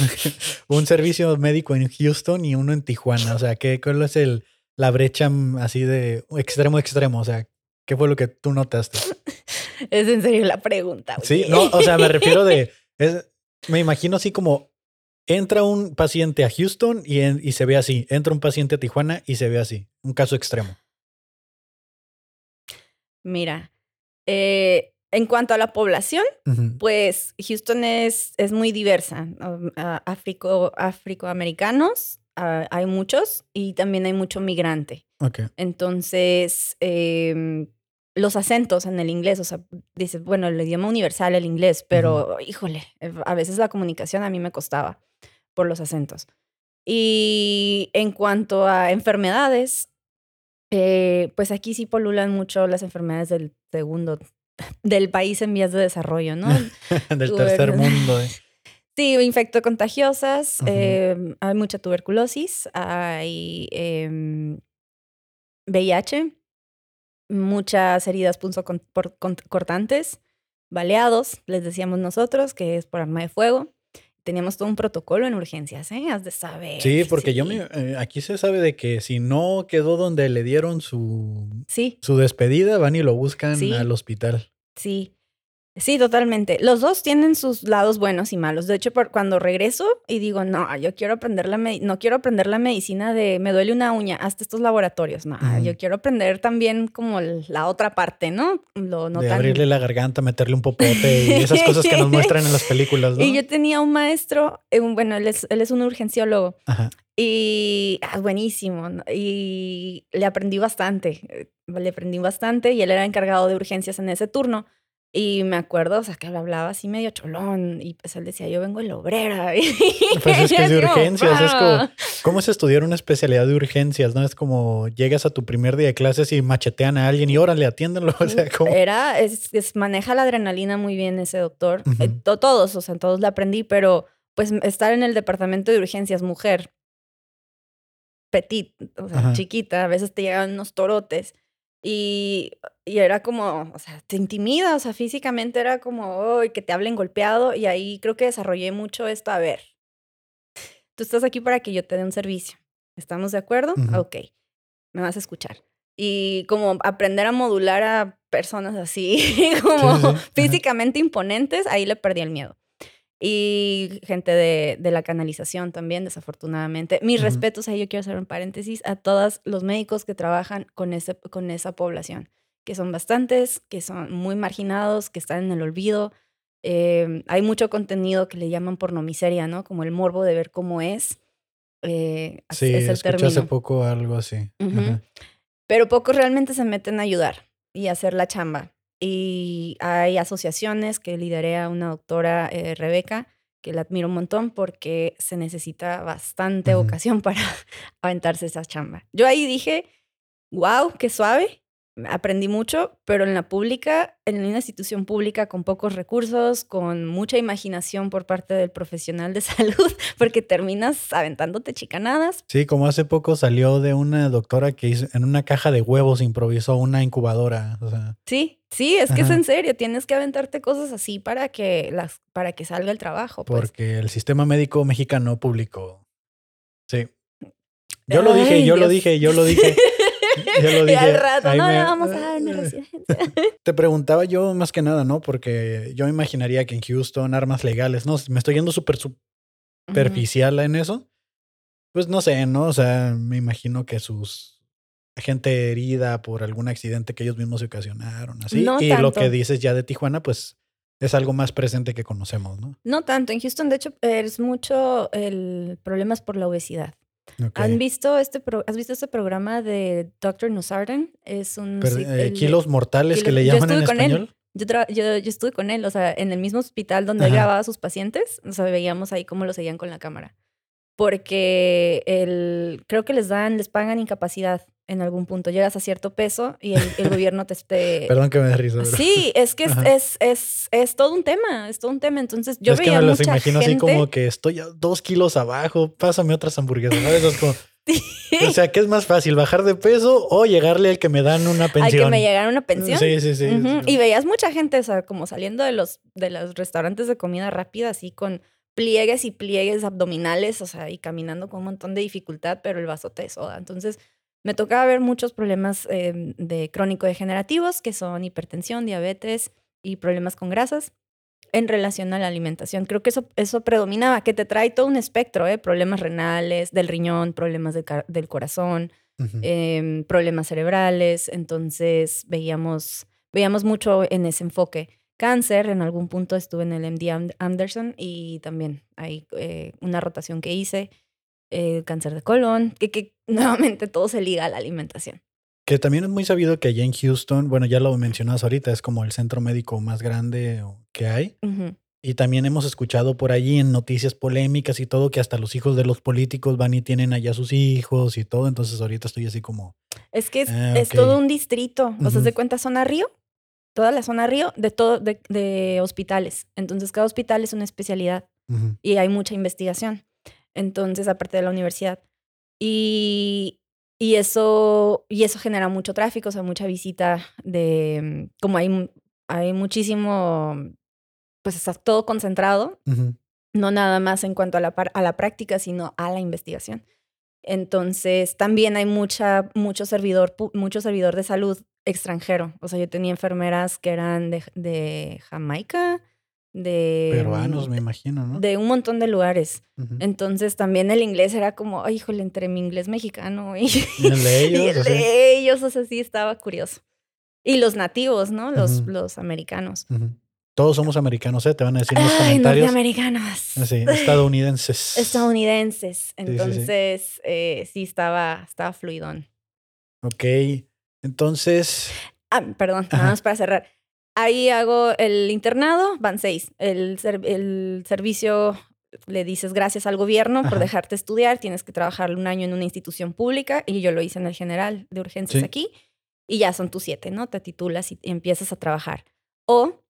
[SPEAKER 1] [laughs] un servicio médico en Houston y uno en Tijuana? O sea, ¿qué, ¿cuál es el, la brecha así de extremo a extremo? O sea, ¿qué fue lo que tú notaste? [laughs]
[SPEAKER 2] Es en serio la pregunta.
[SPEAKER 1] Sí, no, o sea, me refiero de, [laughs] es- me imagino así como entra un paciente a Houston y, en- y se ve así, entra un paciente a Tijuana y se ve así, un caso extremo.
[SPEAKER 2] Mira, eh, en cuanto a la población, pues Houston es, es muy diversa. Ah, Africo, afroamericanos, hay muchos y también hay mucho migrante.
[SPEAKER 1] Ok.
[SPEAKER 2] Entonces, em, los acentos en el inglés, o sea, dices, bueno, el idioma universal, el inglés, pero híjole, eh, a veces la comunicación a mí me costaba por los acentos. Y en cuanto a enfermedades, eh, pues aquí sí polulan mucho las enfermedades del segundo, [laughs] del país en vías de desarrollo, ¿no? [laughs]
[SPEAKER 1] Del tercer mundo. eh. [laughs]
[SPEAKER 2] Sí, infectocontagiosas,
[SPEAKER 1] Ujú.
[SPEAKER 2] em, hay mucha tuberculosis, hay em, VIH, muchas heridas punzocortantes, baleados, les decíamos nosotros, que es por arma de fuego. Teníamos todo un protocolo en urgencias, ¿eh? Has de saber.
[SPEAKER 1] Sí, porque yo me, eh, aquí se sabe de que si no quedó donde le dieron su,
[SPEAKER 2] Sí,
[SPEAKER 1] su despedida, van y lo buscan
[SPEAKER 2] Sí.
[SPEAKER 1] al hospital.
[SPEAKER 2] sí. Sí, totalmente. Los dos tienen sus lados buenos y malos. De hecho, por, cuando regreso y digo, no, yo quiero aprender la no quiero aprender la medicina de me duele una uña, hasta estos laboratorios. No, yo quiero aprender también como la otra parte, ¿no? Lo no
[SPEAKER 1] de
[SPEAKER 2] tan-
[SPEAKER 1] abrirle la garganta, meterle un popote y [laughs] esas cosas que nos [laughs] muestran en las películas, ¿no?
[SPEAKER 2] Y yo tenía un maestro, eh, bueno, él es, él es un urgenciólogo
[SPEAKER 1] Ajá.
[SPEAKER 2] y ah, buenísimo. Y le aprendí bastante, eh, le aprendí bastante y él era encargado de urgencias en ese turno. Y me acuerdo, o sea, que hablaba así medio cholón y pues él decía, yo vengo en la obrera. [laughs]
[SPEAKER 1] Pues es que es de urgencias, es como. ¿cómo es estudiar una especialidad de urgencias? ¿No? Es como llegas a tu primer día de clases y machetean a alguien y órale, atiéndanlo. [laughs] O sea, como...
[SPEAKER 2] Era, es, es- maneja la adrenalina muy bien ese doctor. Eh, to- todos, o sea, todos le aprendí, pero pues estar en el departamento de urgencias, mujer, petit, o sea,
[SPEAKER 1] Ajá.
[SPEAKER 2] chiquita, a veces te llegan unos torotes. Y, y era como, o sea, te intimida, o sea, físicamente era como, "Ay, que te hablen golpeado. Y ahí creo que desarrollé mucho esto. A ver, tú estás aquí para que yo te dé un servicio. ¿Estamos de acuerdo?
[SPEAKER 1] Ujú.
[SPEAKER 2] Ok, me vas a escuchar. Y como aprender a modular a personas así, [laughs] como
[SPEAKER 1] sí, sí, ajá.
[SPEAKER 2] físicamente imponentes, ahí le perdí el miedo. Y gente de, de la canalización también, desafortunadamente. Mis respetos, ahí yo quiero hacer un paréntesis, a todos los médicos que trabajan con, ese, con esa población, que son bastantes, que son muy marginados, que están en el olvido. Eh, hay mucho contenido que le llaman pornomiseria, ¿no? Como el morbo de ver cómo es. Eh,
[SPEAKER 1] Sí,
[SPEAKER 2] es el
[SPEAKER 1] escuché
[SPEAKER 2] término.
[SPEAKER 1] hace poco algo así.
[SPEAKER 2] Pero pocos realmente se meten a ayudar y a hacer la chamba. Y hay asociaciones que liderea una doctora, eh, Rebeca, que la admiro un montón porque se necesita bastante
[SPEAKER 1] Ujú.
[SPEAKER 2] vocación [laughs] para aventarse esa chamba. Yo ahí dije, wow, qué suave. Aprendí mucho, pero en la pública, en una institución pública con pocos recursos, con mucha imaginación por parte del profesional de [laughs] salud, porque terminas aventándote chicanadas,
[SPEAKER 1] Sí, como hace poco salió de una doctora que hizo, en una caja de huevos improvisó una incubadora. O sea,
[SPEAKER 2] Sí, sí, es que es en serio, tienes que aventarte cosas así para que las para que salga el trabajo, pues.
[SPEAKER 1] porque el sistema médico mexicano publicó. Sí. Yo lo dije, yo lo dije, yo lo dije. [laughs] [laughs] Yo lo
[SPEAKER 2] Y al
[SPEAKER 1] dije.
[SPEAKER 2] rato,
[SPEAKER 1] ahí
[SPEAKER 2] no
[SPEAKER 1] me-
[SPEAKER 2] le vamos a dar una residencia. [laughs]
[SPEAKER 1] Te preguntaba yo más que nada, ¿no? Porque yo imaginaría que en Houston armas legales, ¿no? Me estoy yendo súper superficial en eso. Pues no sé, ¿no? O sea, me imagino que sus gente herida por algún accidente que ellos mismos se ocasionaron, así.
[SPEAKER 2] No
[SPEAKER 1] y lo que dices ya de Tijuana, pues es algo más presente que conocemos, ¿no?
[SPEAKER 2] No tanto, en Houston de hecho es mucho el problema es por la obesidad.
[SPEAKER 1] Ok.
[SPEAKER 2] ¿Han visto este pro- has visto este programa de Dr. Nusarden? Es un
[SPEAKER 1] Pero, eh,
[SPEAKER 2] el-
[SPEAKER 1] kilos mortales que
[SPEAKER 2] kilos-
[SPEAKER 1] le
[SPEAKER 2] yo
[SPEAKER 1] llaman en
[SPEAKER 2] estuve con él.
[SPEAKER 1] español.
[SPEAKER 2] Yo, yo, yo estuve con él, o sea, en el mismo hospital donde él
[SPEAKER 1] Ajá.
[SPEAKER 2] grababa a sus pacientes, o sea, veíamos ahí cómo lo seguían con la cámara. Porque el, creo que les dan, les pagan incapacidad en algún punto. Llegas a cierto peso y el, el [laughs] gobierno te... te...
[SPEAKER 1] Perdón que me dé risa. pero-
[SPEAKER 2] Sí, es que es, es, es, es todo un tema, es todo un tema. Entonces yo
[SPEAKER 1] es que
[SPEAKER 2] veía
[SPEAKER 1] me los
[SPEAKER 2] mucha
[SPEAKER 1] imagino
[SPEAKER 2] gente...
[SPEAKER 1] así como que estoy a dos kilos abajo, pásame otras hamburguesas, ¿sabes? Es como- [laughs] o sea, ¿qué es más fácil, bajar de peso o llegarle al que me dan una pensión?
[SPEAKER 2] que me llegara una pensión.
[SPEAKER 1] Sí, sí, sí.
[SPEAKER 2] Y veías mucha gente, o sea, como saliendo de los, de los restaurantes de comida rápida, así con pliegues y pliegues abdominales, o sea, y caminando con un montón de dificultad, pero el vasote de soda. Entonces, me tocaba ver muchos problemas eh, de crónico-degenerativos, que son hipertensión, diabetes y problemas con grasas en relación a la alimentación. Creo que eso, eso predominaba, que te trae todo un espectro, ¿eh? problemas renales, del riñón, problemas del corazón, em, problemas cerebrales, entonces veíamos, veíamos mucho en ese enfoque. Cáncer, en algún punto estuve en el MD Anderson y también hay eh, una rotación que hice, eh, cáncer de colon, que, que [laughs] nuevamente todo se liga a la alimentación.
[SPEAKER 1] Que también es muy sabido que allá en Houston, bueno, ya lo mencionas ahorita, es como el centro médico más grande que hay. Y también hemos escuchado por allí en noticias polémicas y todo que hasta los hijos de los políticos van y tienen allá sus hijos y todo. Entonces ahorita estoy así como,
[SPEAKER 2] Es que es,
[SPEAKER 1] Ah,
[SPEAKER 2] es todo un distrito, o sea,
[SPEAKER 1] Ujú.
[SPEAKER 2] se cuenta zona Río, toda la zona Río de, todo, de, de hospitales. Entonces, cada hospital es una especialidad. y hay mucha investigación. Entonces, aparte de la universidad. Y, y, eso, y eso genera mucho tráfico, o sea, mucha visita de, mm, como hay, mu- hay muchísimo, pues está todo concentrado,
[SPEAKER 1] ujú.
[SPEAKER 2] no nada más en cuanto a la, par- a la práctica, sino a la investigación. Entonces, también hay mucha, mucho, servidor, mucho servidor de salud extranjero. O sea, yo tenía enfermeras que eran de, de Jamaica, de...
[SPEAKER 1] peruanos, me imagino, ¿no?
[SPEAKER 2] de un montón de lugares. Entonces también el inglés era como, ay, híjole, entre mi inglés mexicano y,
[SPEAKER 1] Y el de
[SPEAKER 2] y
[SPEAKER 1] ellos,
[SPEAKER 2] el
[SPEAKER 1] así.
[SPEAKER 2] de ellos, o sea, sí estaba curioso. Y los nativos, ¿no? Los, los americanos.
[SPEAKER 1] Todos somos americanos, ¿eh? Te van a decir en los
[SPEAKER 2] Ay,
[SPEAKER 1] comentarios.
[SPEAKER 2] norteamericanos.
[SPEAKER 1] Así, estadounidenses. [laughs]
[SPEAKER 2] Estadounidenses.
[SPEAKER 1] sí.
[SPEAKER 2] Entonces, eh, sí, estaba, estaba fluidón.
[SPEAKER 1] Ok. Entonces,
[SPEAKER 2] Ah, perdón,
[SPEAKER 1] Ajá.
[SPEAKER 2] nada más para cerrar. Ahí hago el internado, van seis. El, ser- el servicio le dices gracias al gobierno por dejarte estudiar, tienes que trabajar un año en una institución pública y yo lo hice en el general de urgencias
[SPEAKER 1] Sí.
[SPEAKER 2] aquí y ya son tus siete, ¿no? Te titulas y empiezas a trabajar. O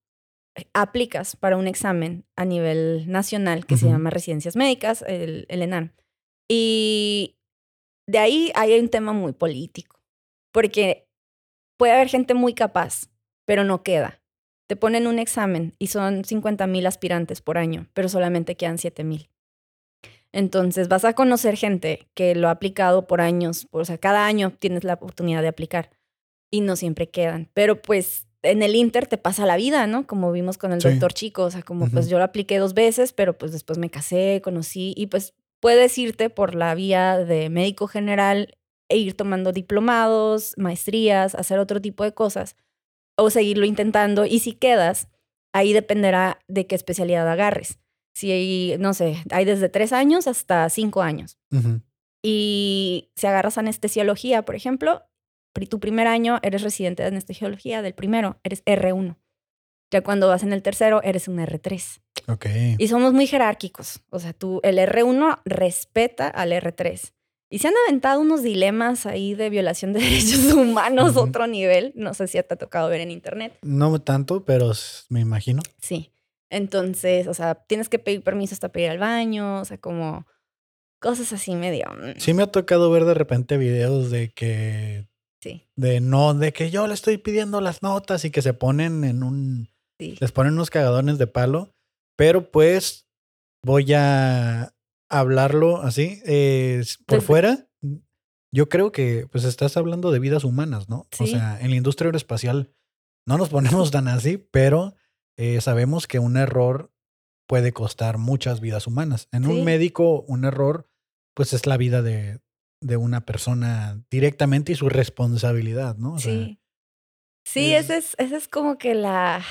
[SPEAKER 2] eh, aplicas para un examen a nivel nacional que se llama residencias médicas, el, el ENAM. Y de ahí hay un tema muy político, porque puede haber gente muy capaz, pero no queda. Te ponen un examen y son 50 mil aspirantes por año, pero solamente quedan 7 mil. Entonces vas a conocer gente que lo ha aplicado por años, o sea, cada año tienes la oportunidad de aplicar y no siempre quedan. Pero pues en el Inter te pasa la vida, ¿no? Como vimos con el
[SPEAKER 1] Sí.
[SPEAKER 2] doctor Chico, o sea, como pues yo lo apliqué dos veces, pero pues después me casé, conocí y pues puedes irte por la vía de médico general e ir tomando diplomados, maestrías, hacer otro tipo de cosas o seguirlo intentando y si quedas, ahí dependerá de qué especialidad agarres. Si hay, no sé, hay desde tres años hasta cinco años. Y si agarras anestesiología, por ejemplo, tu primer año eres residente de anestesiología, del primero eres R1. Ya cuando vas en el tercero eres un R3.
[SPEAKER 1] ok.
[SPEAKER 2] Y somos muy jerárquicos. O sea, tú, el R1 respeta al R3. Y se han aventado unos dilemas ahí de violación de [laughs] derechos humanos,
[SPEAKER 1] Ujú.
[SPEAKER 2] otro nivel. No sé si te ha tocado ver en internet.
[SPEAKER 1] No tanto, pero me imagino.
[SPEAKER 2] Sí. Entonces, o sea, tienes que pedir permiso hasta para ir al baño, o sea, como cosas así medio. mm,
[SPEAKER 1] Sí me ha tocado ver de repente videos de que,
[SPEAKER 2] Sí,
[SPEAKER 1] de no, de que yo le estoy pidiendo las notas y que se ponen en un,
[SPEAKER 2] sí.
[SPEAKER 1] les ponen unos cagadones de palo, pero pues voy a hablarlo así, eh, por fuera. Yo creo que pues estás hablando de vidas humanas, ¿no? O sea, en la industria aeroespacial no nos [laughs] ponemos tan así, pero eh, sabemos que un error puede costar muchas vidas humanas. En
[SPEAKER 2] Sí.
[SPEAKER 1] un médico, un error, pues es la vida de, de una persona directamente y su responsabilidad, ¿no? O sea,
[SPEAKER 2] sí. Sí,
[SPEAKER 1] es-
[SPEAKER 2] esa es, esa es como que la,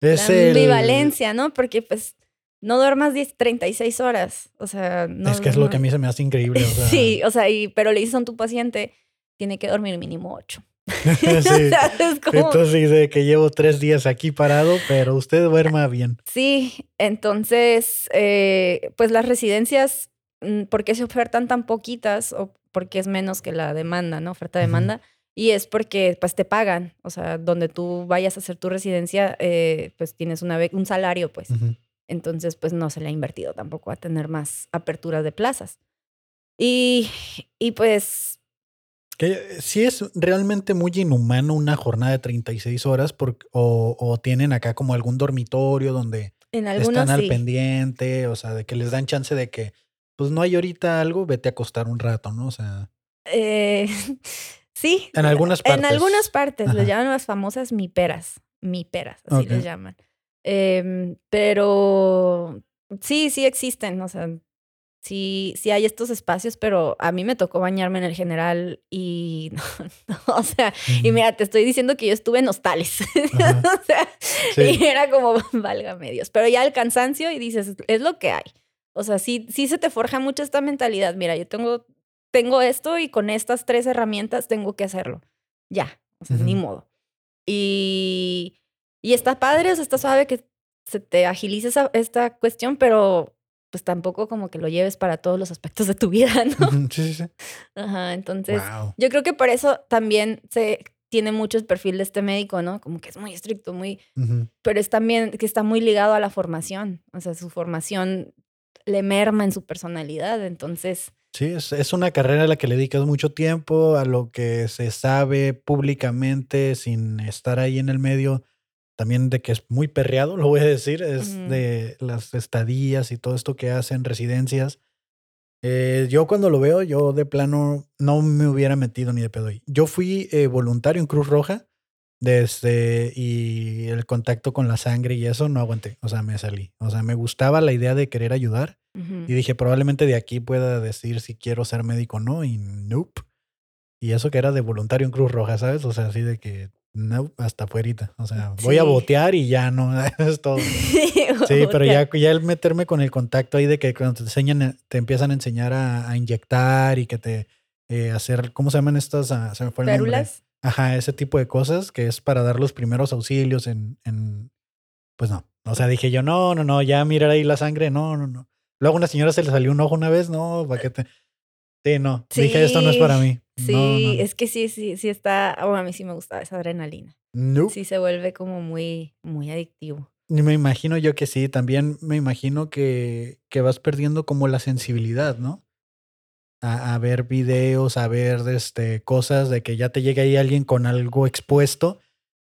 [SPEAKER 1] es
[SPEAKER 2] la
[SPEAKER 1] el-
[SPEAKER 2] ambivalencia, ¿no? Porque pues no duermas 10, 36 horas. O sea, no.
[SPEAKER 1] es que es lo que a mí se me hace increíble. O [laughs] sea,
[SPEAKER 2] Sí, o sea, y, pero le dices a tu paciente, tiene que dormir mínimo 8. [laughs] [laughs]
[SPEAKER 1] sí.
[SPEAKER 2] es como,
[SPEAKER 1] Entonces dice que llevo tres días aquí parado, pero usted duerma bien.
[SPEAKER 2] Sí, entonces, eh, pues las residencias mm, ¿por qué se ofertan tan poquitas o por qué es menos que la demanda, ¿no? Oferta-demanda. Y es porque pues te pagan, o sea, donde tú vayas a hacer tu residencia, eh, pues tienes una un salario, pues. Entonces, pues no se le ha invertido tampoco a tener más aperturas de plazas. Y, y pues...
[SPEAKER 1] Que sí es realmente muy inhumano una jornada de 36 horas por, o, o tienen acá como algún dormitorio donde
[SPEAKER 2] en algunos,
[SPEAKER 1] están al pendiente, o sea, de que les dan chance de que, pues no hay ahorita algo, vete a acostar un rato, ¿no? O sea...
[SPEAKER 2] Eh, [laughs] sí.
[SPEAKER 1] En algunas partes.
[SPEAKER 2] En algunas partes, les llaman las famosas miperas, miperas, así les llaman. Em, pero sí, sí existen, o sea, sí, sí hay estos espacios, pero a mí me tocó bañarme en el general y [laughs] no, o sea, y mira, te estoy diciendo que yo estuve en hostales, [laughs] o sea, y era como, [laughs] valga medios, pero ya el cansancio y dices, es lo que hay. O sea, sí, sí se te forja mucho esta mentalidad, mira, yo tengo, tengo esto y con estas tres herramientas tengo que hacerlo. Ya, o sea, ni modo. Y y está padre, o sea, está suave que se te agilice esa, esta cuestión, pero pues tampoco como que lo lleves para todos los aspectos de tu vida, [laughs] ¿no?
[SPEAKER 1] Sí, sí, sí.
[SPEAKER 2] Ajá, entonces yo creo que por eso también se tiene mucho el perfil de este médico, ¿no? Como que es muy estricto, muy... Pero es también que está muy ligado a la formación, o sea, su formación le merma en su personalidad, entonces...
[SPEAKER 1] Sí, es, es una carrera a la que le dedicas mucho tiempo, a lo que se sabe públicamente sin estar ahí en el medio también de que es muy perreado, [laughs] lo voy a decir, es de las estadías y todo esto que hacen, residencias. Eh, yo cuando lo veo, yo de plano no me hubiera metido ni de pedo ahí. Yo fui eh, voluntario en Cruz Roja desde y el contacto con la sangre y eso no aguanté, o sea, me salí. O sea, me gustaba la idea de querer ayudar y dije, probablemente de aquí pueda decir si quiero ser médico o no y nope. Y eso que era de voluntario en Cruz Roja, ¿sabes? O sea, así de que no, hasta afuera. O sea, voy a botear y ya no, [laughs] es todo. [laughs] Sí, pero ya, ya el meterme con el contacto ahí de que cuando te enseñan, eh, te empiezan a enseñar a, inyectar y que te eh, hacer, ¿cómo se llaman estas? Ah, se me fue el. Ajá, ese tipo de cosas que es para dar los primeros auxilios en, en, pues no. O sea, dije yo, no, no, no, ya mirar ahí la sangre, no, no, no. Luego a una señora se le salió un ojo una vez, no, para que te... Sí, no. Dije, esto no es para mí.
[SPEAKER 2] Sí, es que sí, sí, sí está. Oh, a mí sí me gusta esa adrenalina. No. Sí se vuelve como muy, muy adictivo.
[SPEAKER 1] Me imagino yo que sí. También me imagino que, que vas perdiendo como la sensibilidad, ¿no? A, a, ver videos, a ver este, cosas de que ya te llega ahí alguien con algo expuesto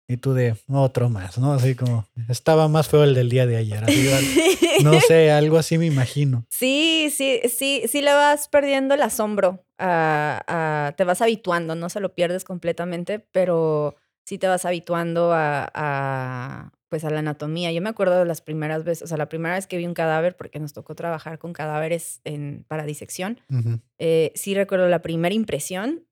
[SPEAKER 1] y tú de otro más, ¿no? Así como estaba más feo el del día de ayer. [laughs] no sé, algo así me imagino.
[SPEAKER 2] Sí, sí, sí, sí le vas perdiendo el asombro. te vas habituando, no se lo pierdes completamente, pero sí te vas habituando a, pues a la anatomía. Yo me acuerdo de las primeras veces, o sea, la primera vez que vi un cadáver, porque nos tocó trabajar con cadáveres en, para disección, eh, sí recuerdo la primera impresión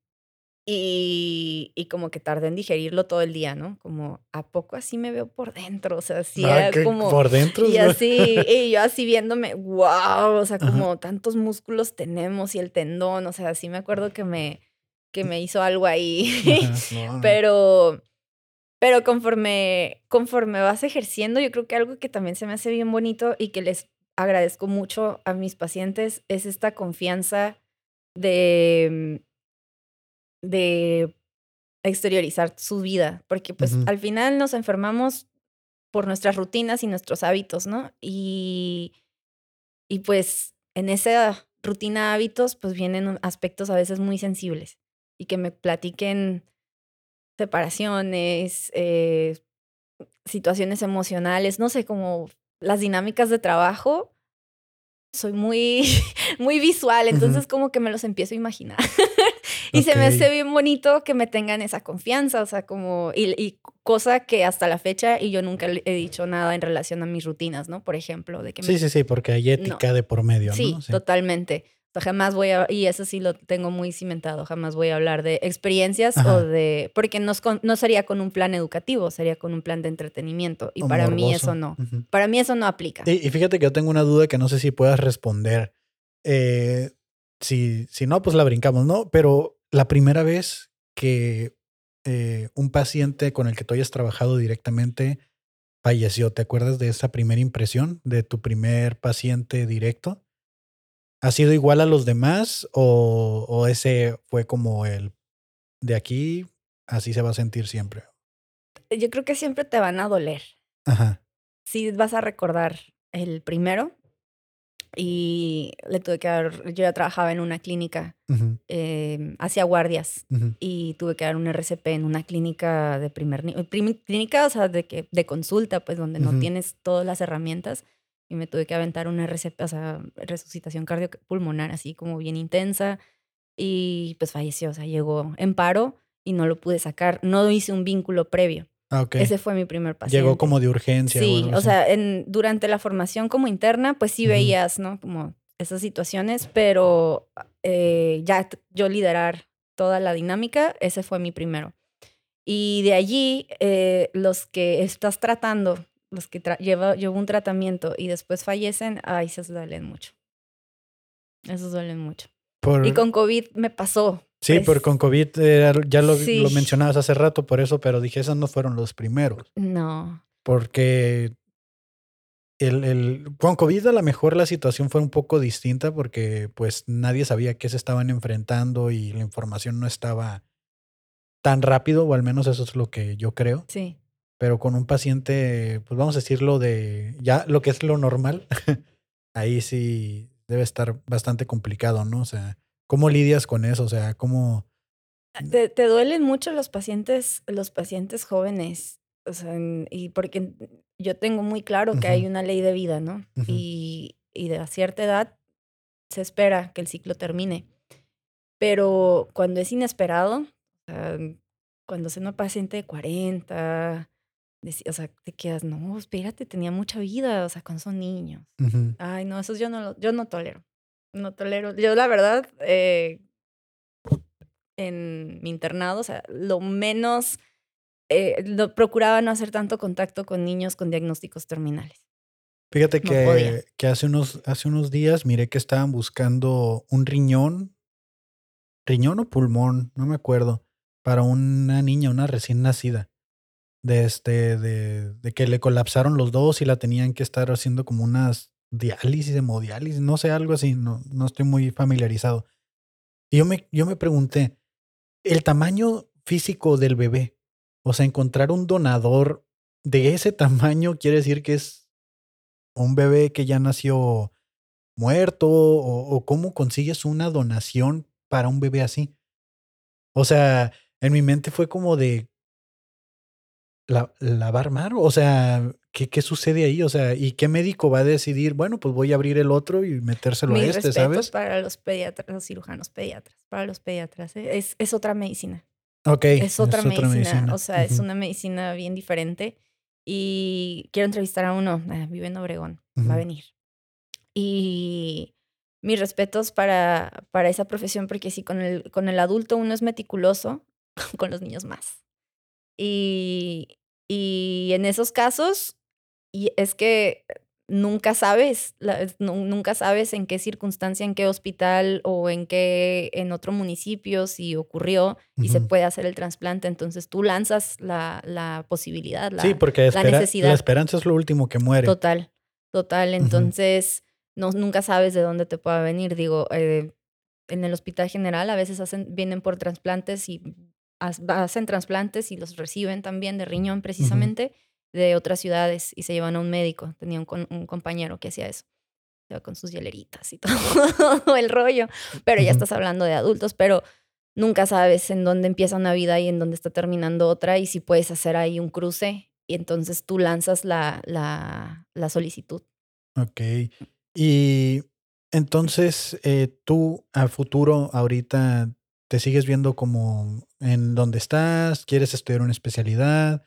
[SPEAKER 2] y, y, como que tardé en digerirlo todo el día, ¿no? Como, ¿a poco así me veo por dentro? O sea, sí ah, era como...
[SPEAKER 1] Por dentro.
[SPEAKER 2] Y [laughs] así, y yo así viéndome, wow, o sea, como tantos músculos tenemos y el tendón, o sea, sí me acuerdo que me, que me hizo algo ahí. [laughs] pero, pero conforme, conforme vas ejerciendo, yo creo que algo que también se me hace bien bonito y que les agradezco mucho a mis pacientes es esta confianza de de exteriorizar su vida, porque pues al final nos enfermamos por nuestras rutinas y nuestros hábitos, ¿no? Y, y pues en esa rutina hábitos pues vienen aspectos a veces muy sensibles y que me platiquen separaciones, eh, situaciones emocionales, no sé, como las dinámicas de trabajo. Soy muy, [laughs] muy visual, entonces como que me los empiezo a imaginar. Y se me hace bien bonito que me tengan esa confianza, o sea, como, y, cosa que hasta la fecha, y yo nunca he dicho nada en relación a mis rutinas, ¿no? Por ejemplo, de que...
[SPEAKER 1] Sí, sí, sí, porque hay ética de por medio,
[SPEAKER 2] sí, ¿no? Sí, totalmente. O sea, jamás voy a, y eso sí lo tengo muy cimentado, jamás voy a hablar de experiencias o de, porque no, no, sería con un plan educativo, sería con un plan de entretenimiento. Y para mí eso no, para mí eso no aplica.
[SPEAKER 1] Y, fíjate que yo tengo una duda que no sé si puedas responder. Eh, si, si no, pues la brincamos, ¿no? Pero la primera vez que eh, un paciente con el que tú hayas trabajado directamente falleció, ¿te acuerdas de esa primera impresión de tu primer paciente directo? ¿Ha sido igual a los demás o, o ese fue como el de aquí, así se va a sentir siempre?
[SPEAKER 2] Yo creo que siempre te van a doler.
[SPEAKER 1] Ajá.
[SPEAKER 2] Sí vas a recordar el primero y le tuve que dar, yo ya trabajaba en una clínica, eh, hacía guardias y tuve que dar un RCP en una clínica de primer nivel, clínica, o sea, de, que, de consulta, pues donde no tienes todas las herramientas y me tuve que aventar un RCP, o sea, resucitación cardiopulmonar así como bien intensa y pues falleció, o sea, llegó en paro y no lo pude sacar, no hice un vínculo previo.
[SPEAKER 1] Ah.
[SPEAKER 2] Ese fue mi primer paciente.
[SPEAKER 1] Llegó como de urgencia.
[SPEAKER 2] Sí, o sea, en, durante la formación como interna, pues sí veías, ¿no? Como esas situaciones, pero eh, ya yo liderar toda la dinámica, ese fue mi primero. Y de allí, eh, los que estás tratando, los que tra- llevo un tratamiento y después fallecen, ay, esos duelen mucho. Esos duelen mucho.
[SPEAKER 1] Por-
[SPEAKER 2] Y con COVID me pasó.
[SPEAKER 1] sí,
[SPEAKER 2] pues,
[SPEAKER 1] pero con COVID era- ya lo,
[SPEAKER 2] Sí.
[SPEAKER 1] lo mencionabas hace rato, por eso, pero dije, esos no fueron los primeros.
[SPEAKER 2] No.
[SPEAKER 1] Porque el, el, con COVID a lo mejor la situación fue un poco distinta porque pues nadie sabía qué se estaban enfrentando y la información no estaba tan rápido, o al menos eso es lo que yo creo.
[SPEAKER 2] Sí.
[SPEAKER 1] Pero con un paciente, pues vamos a decirlo de ya lo que es lo normal, [laughs] ahí sí debe estar bastante complicado, ¿no? O sea, ¿cómo lidias con eso? O sea, ¿cómo...
[SPEAKER 2] Te, te duelen mucho los pacientes, los pacientes jóvenes. O sea, y porque yo tengo muy claro que hay
[SPEAKER 1] Ujú.
[SPEAKER 2] una ley de vida, ¿no?
[SPEAKER 1] Ujú.
[SPEAKER 2] y, y de a cierta edad se espera que el ciclo termine. Pero cuando es inesperado, sea, cuando es una paciente de 40, deci- o sea, te quedas, no, espérate, tenía mucha vida, o sea, cuando son niños. Ay, no, eso yo no, lo- yo no tolero. No tolero. Yo, la verdad, eh, en mi internado, o sea, lo menos, eh, lo, procuraba no hacer tanto contacto con niños con diagnósticos terminales.
[SPEAKER 1] Fíjate
[SPEAKER 2] No
[SPEAKER 1] que, que hace, unos, hace unos días miré que estaban buscando un riñón, riñón o pulmón, no me acuerdo, para una niña, una recién nacida. De este, de, de que le colapsaron los dos y la tenían que estar haciendo como unas diálisis, hemodiálisis, no sé, algo así, no, no estoy muy familiarizado. Y yo me, yo me pregunté, el tamaño físico del bebé, o sea, encontrar un donador de ese tamaño quiere decir que es un bebé que ya nació muerto o, o cómo consigues una donación para un bebé así. O sea, en mi mente fue como de la, lavar mar, o sea, ¿qué, ¿qué sucede ahí? O sea, ¿y qué médico va a decidir? Bueno, pues voy a abrir el otro y metérselo
[SPEAKER 2] Mis
[SPEAKER 1] a este,
[SPEAKER 2] respetos
[SPEAKER 1] ¿sabes?
[SPEAKER 2] para los pediatras, los cirujanos pediatras, para los pediatras. ¿eh? Es, es otra medicina.
[SPEAKER 1] Ok.
[SPEAKER 2] Es otra, medicina. O sea, es una medicina bien diferente. Y quiero entrevistar a uno, ah, vive en Obregón, va a venir. Y mis respetos para, para esa profesión, porque si con el, con el adulto uno es meticuloso, [laughs] con los niños más. Y, y en esos casos, y es que nunca sabes, la- nu- nunca sabes en qué circunstancia, en qué hospital o en qué, en otro municipio, si ocurrió y se puede hacer el trasplante. Entonces tú lanzas la, la posibilidad, la,
[SPEAKER 1] Sí, porque espera- la
[SPEAKER 2] necesidad.
[SPEAKER 1] esperanza es lo último que muere.
[SPEAKER 2] Total, total. Entonces, no, nunca sabes de dónde te pueda venir. Digo, eh, en el hospital general a veces hacen, vienen por trasplantes y hacen trasplantes y los reciben también de riñón precisamente de otras ciudades y se llevan a un médico. Tenía un, con- un compañero que hacía eso. Se con sus hieleritas y [laughs] todo el rollo. Pero ya estás hablando de adultos, pero nunca sabes en dónde empieza una vida y en dónde está terminando otra y si puedes hacer ahí un cruce y entonces tú lanzas la, la, la solicitud.
[SPEAKER 1] Ok. Y entonces, eh, tú a futuro, ahorita, ¿te sigues viendo como en donde estás? ¿Quieres estudiar una especialidad?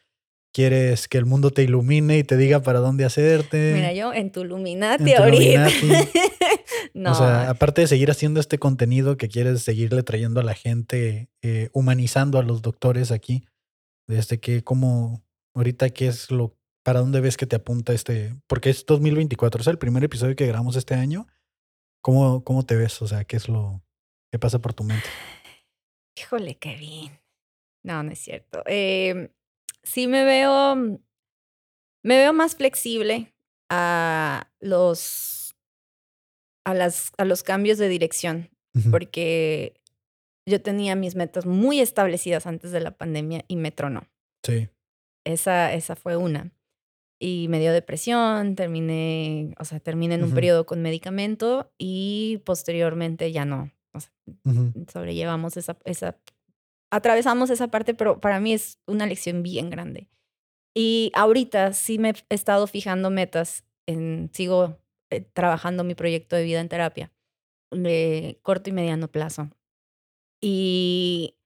[SPEAKER 1] ¿Quieres que el mundo te ilumine y te diga para dónde hacerte?
[SPEAKER 2] Mira, yo en tu
[SPEAKER 1] En tu
[SPEAKER 2] ahorita. No, [laughs]
[SPEAKER 1] O sea, aparte de seguir haciendo este contenido que quieres seguirle trayendo a la gente, eh, humanizando a los doctores aquí, desde que, como, ahorita, ¿qué es lo, para dónde ves que te apunta este? Porque es 2024, es el primer episodio que grabamos este año. ¿Cómo, cómo te ves? O sea, ¿qué es lo que pasa por tu mente?
[SPEAKER 2] Híjole, qué bien. No, no es cierto. Eh, sí me veo, me veo más flexible a los a, las, a los cambios de dirección, porque yo tenía mis metas muy establecidas antes de la pandemia y me tronó.
[SPEAKER 1] Sí.
[SPEAKER 2] Esa, esa fue una. Y me dio depresión, terminé, o sea, terminé en un periodo con medicamento y posteriormente ya no. O sea,
[SPEAKER 1] Ujú.
[SPEAKER 2] sobrellevamos esa, esa, atravesamos esa parte, pero para mí es una lección bien grande. Y ahorita sí me he estado fijando metas, en, sigo eh, trabajando mi proyecto de vida en terapia de corto y mediano plazo. Y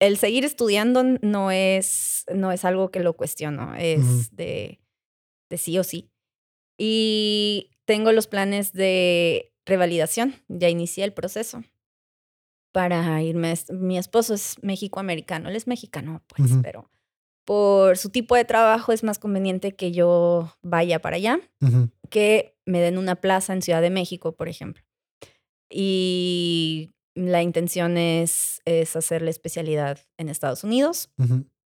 [SPEAKER 2] el seguir estudiando no es, no es algo que lo cuestiono, es de, de sí o sí. Y tengo los planes de revalidación, ya inicié el proceso para irme. Mi esposo es mexicoamericano, él es mexicano, pues, pero por su tipo de trabajo es más conveniente que yo vaya para allá que me den una plaza en Ciudad de México, por ejemplo. Y la intención es, es hacer la especialidad en Estados Unidos,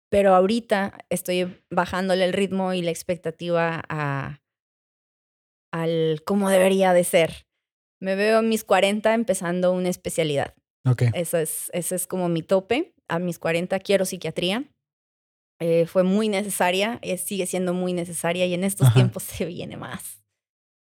[SPEAKER 2] pero ahorita estoy bajándole el ritmo y la expectativa a, al cómo debería de ser. Me veo en mis 40 empezando una especialidad.
[SPEAKER 1] Ok.
[SPEAKER 2] Ese es, ese es como mi tope. A mis 40 quiero psiquiatría. Eh, fue muy necesaria, eh, sigue siendo muy necesaria y en estos
[SPEAKER 1] Ajá.
[SPEAKER 2] tiempos [laughs] se viene más.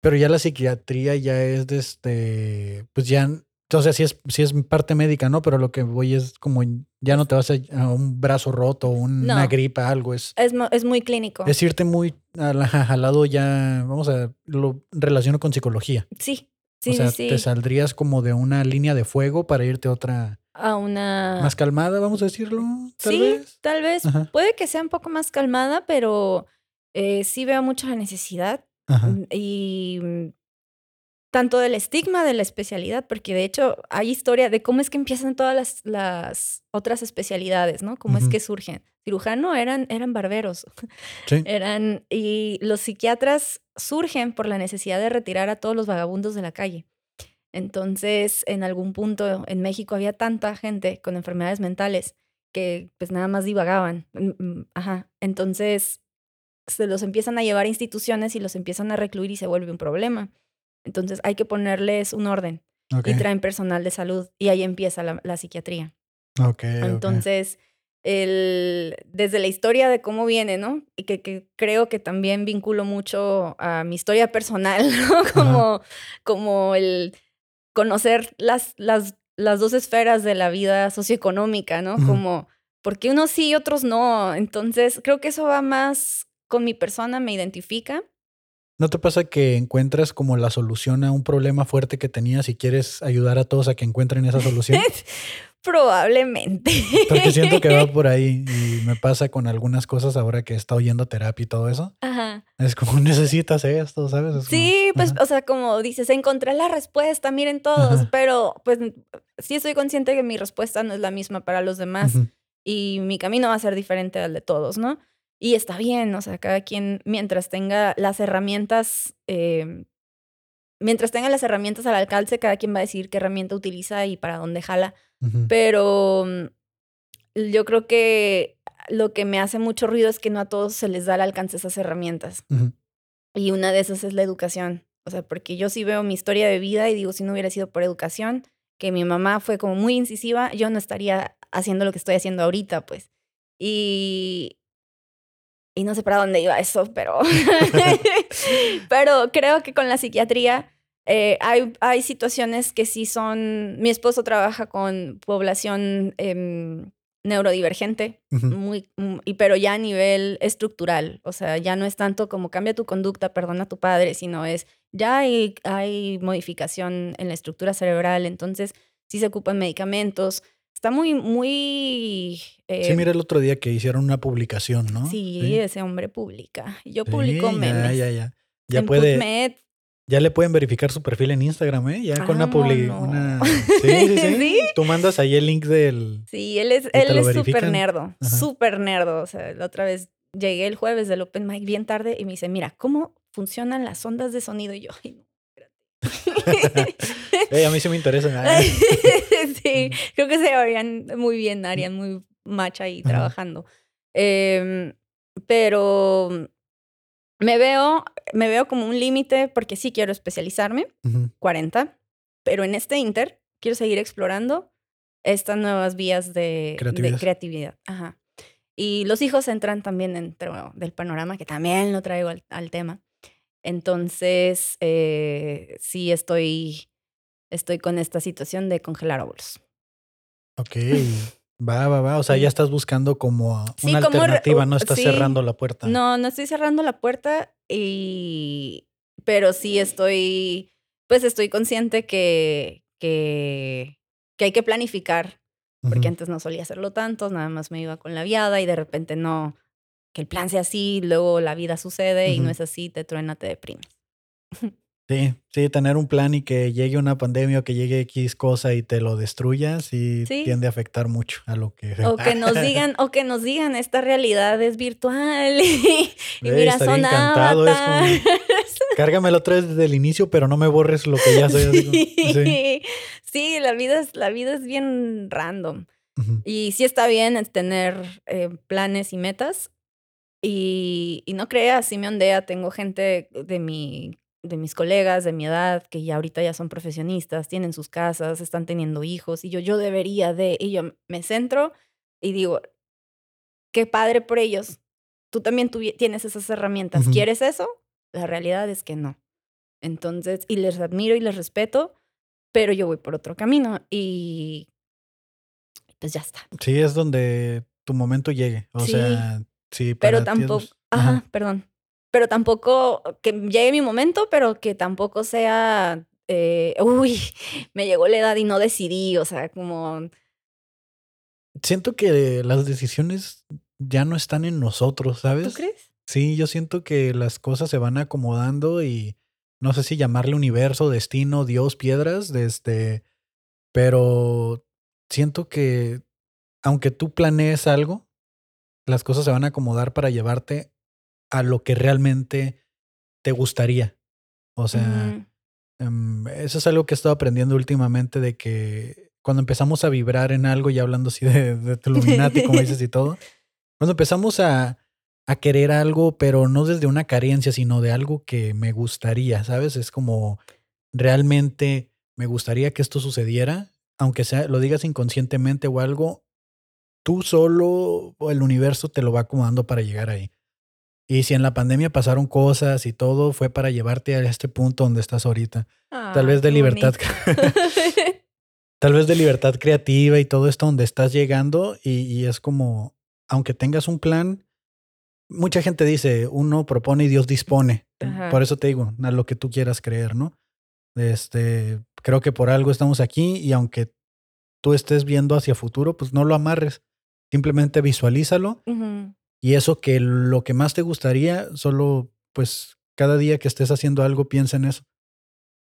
[SPEAKER 1] Pero ya la psiquiatría ya es de este, pues ya, o sea, sí es, sí es parte médica, ¿no? Pero lo que voy es como, ya no te vas a, a un brazo roto, una
[SPEAKER 2] No.
[SPEAKER 1] gripa, algo, es,
[SPEAKER 2] Es, es muy clínico.
[SPEAKER 1] es irte muy al, al lado ya, vamos a, lo relaciono con psicología.
[SPEAKER 2] Sí, sí,
[SPEAKER 1] o sea,
[SPEAKER 2] sí,
[SPEAKER 1] te saldrías como de una línea de fuego para irte a otra
[SPEAKER 2] A una...
[SPEAKER 1] más calmada, vamos a decirlo, tal
[SPEAKER 2] sí,
[SPEAKER 1] vez.
[SPEAKER 2] tal vez.
[SPEAKER 1] Ajá.
[SPEAKER 2] Puede que sea un poco más calmada, pero eh, sí veo mucho la necesidad
[SPEAKER 1] Ajá.
[SPEAKER 2] y mm, tanto del estigma de la especialidad, porque de hecho hay historia de cómo es que empiezan todas las, las otras especialidades, ¿no? Cómo es que surgen. Cirujano eran, eran barberos, [laughs]
[SPEAKER 1] Sí.
[SPEAKER 2] eran, y los psiquiatras surgen por la necesidad de retirar a todos los vagabundos de la calle. Entonces, en algún punto en México había tanta gente con enfermedades mentales que pues nada más divagaban. Mm, mm, Ajá. Entonces, se los empiezan a llevar a instituciones y los empiezan a recluir y se vuelve un problema. Entonces, hay que ponerles un orden
[SPEAKER 1] Ok.
[SPEAKER 2] y traen personal de salud y ahí empieza la, la psiquiatría.
[SPEAKER 1] Ok. ok.
[SPEAKER 2] Entonces, el, desde la historia de cómo viene, ¿no? Y que, que creo que también vinculo mucho a mi historia personal, [laughs] ¿no? Como, como el conocer las, las, las dos esferas de la vida socioeconómica, ¿no? Como, porque unos sí y otros no. Entonces, creo que eso va más con mi persona, me identifica.
[SPEAKER 1] ¿No te pasa que encuentras como la solución a un problema fuerte que tenías y quieres ayudar a todos a que encuentren esa solución? [laughs]
[SPEAKER 2] Probablemente.
[SPEAKER 1] Porque siento que va por ahí y [laughs] me pasa con algunas cosas ahora que he estado yendo a terapia y todo eso.
[SPEAKER 2] Ajá.
[SPEAKER 1] Es como [laughs] necesitas esto, ¿sabes? Es como,
[SPEAKER 2] Sí, pues,
[SPEAKER 1] ajá.
[SPEAKER 2] o sea, como dices, encontré la respuesta, miren todos,
[SPEAKER 1] Ajá.
[SPEAKER 2] pero pues sí estoy consciente que mi respuesta no es la misma para los demás y mi camino va a ser diferente al de todos, ¿no? Y está bien, o sea, cada quien, mientras tenga las herramientas, eh, mientras tenga las herramientas al alcance, cada quien va a decir qué herramienta utiliza y para dónde jala. Pero mm, yo creo que lo que me hace mucho ruido es que no a todos se les da al alcance esas herramientas. Y una de esas es la educación. O sea, porque yo sí veo mi historia de vida y digo, si no hubiera sido por educación, que mi mamá fue como muy incisiva, yo no estaría haciendo lo que estoy haciendo ahorita, pues. Y, y no sé para dónde iba eso, pero, [laughs] pero creo que con la psiquiatría eh, hay, hay situaciones que sí son, mi esposo trabaja con población em, neurodivergente, muy, mm, y pero ya a nivel estructural, o sea, ya no es tanto como cambia tu conducta, perdona a tu padre, sino es ya hay, hay modificación en la estructura cerebral, entonces sí se ocupan medicamentos. Está muy, muy...
[SPEAKER 1] Sí,
[SPEAKER 2] eh,
[SPEAKER 1] mira el otro día que hicieron una publicación, ¿no?
[SPEAKER 2] sí, ese hombre publica. Yo
[SPEAKER 1] Sí,
[SPEAKER 2] publico
[SPEAKER 1] ya,
[SPEAKER 2] memes.
[SPEAKER 1] ya, ya. Ya
[SPEAKER 2] en
[SPEAKER 1] puede,
[SPEAKER 2] PubMed.
[SPEAKER 1] ya le pueden verificar su perfil en Instagram, ¿eh? Ya con una publi,
[SPEAKER 2] Vámonos.
[SPEAKER 1] una... [laughs] Sí, sí, sí.
[SPEAKER 2] ¿Sí?
[SPEAKER 1] Tú mandas ahí el link del...
[SPEAKER 2] Sí, él es, él es súper nerdo, súper nerdo. O sea, la otra vez llegué el jueves del Open Mic bien tarde y me dice, mira, ¿cómo funcionan las ondas de sonido? Y yo, ay, no, espérate. [laughs]
[SPEAKER 1] Ey, a mí sí me interesa. [laughs]
[SPEAKER 2] Sí, creo que se verían muy bien, harían muy match ahí trabajando. Em, pero Me veo, me veo como un límite porque sí quiero especializarme, 40, pero en este inter quiero seguir explorando estas nuevas vías de creatividad. De creatividad. Ajá. Y los hijos entran también dentro del panorama, que también lo traigo al, tema. Entonces, eh, sí estoy, estoy con esta situación de congelar óvulos.
[SPEAKER 1] Ok. [laughs] Va, va, va. O sea, ya estás buscando como una alternativa, no estás cerrando la puerta.
[SPEAKER 2] No, no estoy cerrando la puerta y. Pero sí estoy. Pues estoy consciente que. que, que hay que planificar. Porque antes no solía hacerlo tanto, nada más me iba con la viada y de repente no. Que el plan sea así, luego la vida sucede y no es así, te truena, te deprimes. [laughs]
[SPEAKER 1] Sí, sí, tener un plan y que llegue una pandemia o que llegue X cosa y te lo destruyas y tiende a afectar mucho a lo que...
[SPEAKER 2] O que nos [laughs] digan, o que nos digan, esta realidad es virtual [laughs] y, mira, son encantado, es
[SPEAKER 1] Cárgamelo otra vez desde el inicio, pero no me borres lo que ya soy.
[SPEAKER 2] Sí, sí. la, vida es, la vida es bien random. Y sí está bien tener eh, planes y metas. Y, y no creas, sí me ondea, tengo gente de mi de mis colegas de mi edad que ya ahorita ya son profesionistas, tienen sus casas, están teniendo hijos y yo yo debería de y yo me centro y digo, qué padre por ellos. Tú también tienes esas herramientas. ¿Quieres eso? La realidad es que no. Entonces, y les admiro y les respeto, pero yo voy por otro camino y pues ya está.
[SPEAKER 1] Sí, es donde tu momento llegue. O sea, sí,
[SPEAKER 2] pero tampoco, ajá, perdón pero tampoco que llegue mi momento, pero que tampoco sea, eh, uy, [laughs] me llegó la edad y no decidí, o sea, como...
[SPEAKER 1] Siento que las decisiones ya no están en nosotros, ¿sabes?
[SPEAKER 2] ¿Tú crees?
[SPEAKER 1] Sí, yo siento que las cosas se van acomodando y no sé si llamarle universo, destino, Dios, piedras, desde, pero siento que aunque tú planees algo, las cosas se van a acomodar para llevarte a lo que realmente te gustaría. O sea, em, eso es algo que he estado aprendiendo últimamente de que cuando empezamos a vibrar en algo, y hablando así de, de Illuminati, como dices y [laughs] todo, cuando empezamos a, a querer algo, pero no desde una carencia, sino de algo que me gustaría, ¿sabes? Es como realmente me gustaría que esto sucediera, aunque sea, lo digas inconscientemente o algo, tú solo o el universo te lo va acomodando para llegar ahí. Y si en la pandemia pasaron cosas y todo, fue para llevarte a este punto donde estás ahorita. Tal vez de libertad. [laughs] [laughs] Tal vez de libertad creativa y todo esto donde estás llegando y, es como, aunque tengas un plan, mucha gente dice, uno propone y Dios dispone. Por eso te digo, a lo que tú quieras creer, ¿no? Este, creo que por algo estamos aquí y aunque tú estés viendo hacia futuro, pues no lo amarres. Simplemente visualízalo y eso que lo que más te gustaría, solo pues cada día que estés haciendo algo, piensa en eso.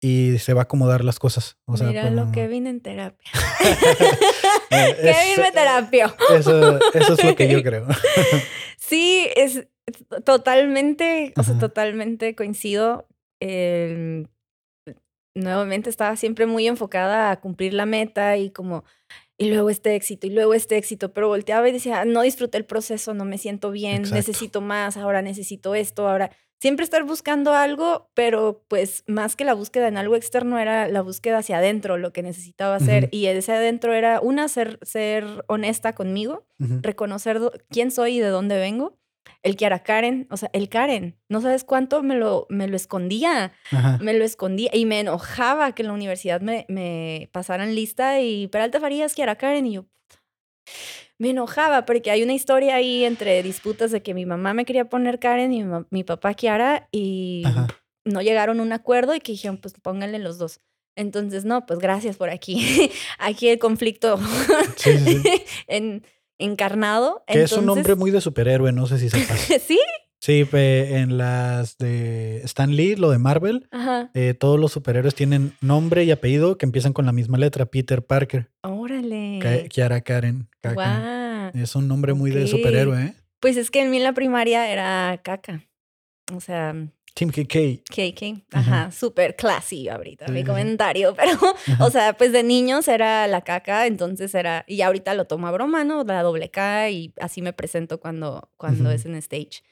[SPEAKER 1] Y se va a acomodar las cosas. O sea,
[SPEAKER 2] Mira lo que vine en terapia. [laughs] [laughs] ¿Qué vine en terapia?
[SPEAKER 1] eso, eso es lo que yo [laughs] creo.
[SPEAKER 2] sí, es totalmente, o sea, totalmente coincido. nuevamente estaba siempre muy enfocada a cumplir la meta y como y luego este éxito, y luego este éxito, pero volteaba y decía, no disfruté el proceso, no me siento bien, necesito más, ahora necesito esto, ahora siempre estar buscando algo, pero pues más que la búsqueda en algo externo era la búsqueda hacia adentro, lo que necesitaba hacer. Y ese adentro era, una, ser, ser honesta conmigo, reconocer quién soy y de dónde vengo el era Karen, o sea, el Karen, no sabes cuánto me lo, me lo escondía, me lo escondía y me enojaba que en la universidad me, me pasaran lista y Peralta Farías, era Karen, y yo, me enojaba porque hay una historia ahí entre disputas de que mi mamá me quería poner Karen y mi, papá Kiara y no llegaron a un acuerdo y que dijeron, pues pónganle los dos. Entonces, no, pues gracias por aquí. [laughs] aquí el conflicto [laughs] en, encarnado.
[SPEAKER 1] Que es un nombre muy de superhéroe, no sé si se pasa. [laughs]
[SPEAKER 2] ¿Sí?
[SPEAKER 1] Sí, en las de Stan Lee, lo de Marvel, eh, todos los superhéroes tienen nombre y apellido que empiezan con la misma letra, Peter Parker.
[SPEAKER 2] Órale.
[SPEAKER 1] Kiara Karen. Caca. Es un nombre muy de superhéroe, ¿eh?
[SPEAKER 2] Pues es que en mí en la primaria era caca. O sea,
[SPEAKER 1] Team KK.
[SPEAKER 2] KK, ajá, súper classy ahorita mi comentario, [laughs] pero, o sea, pues de niños era la caca, entonces era, y ahorita lo tomo a broma, ¿no? La doble K y así me presento cuando, cuando es en stage.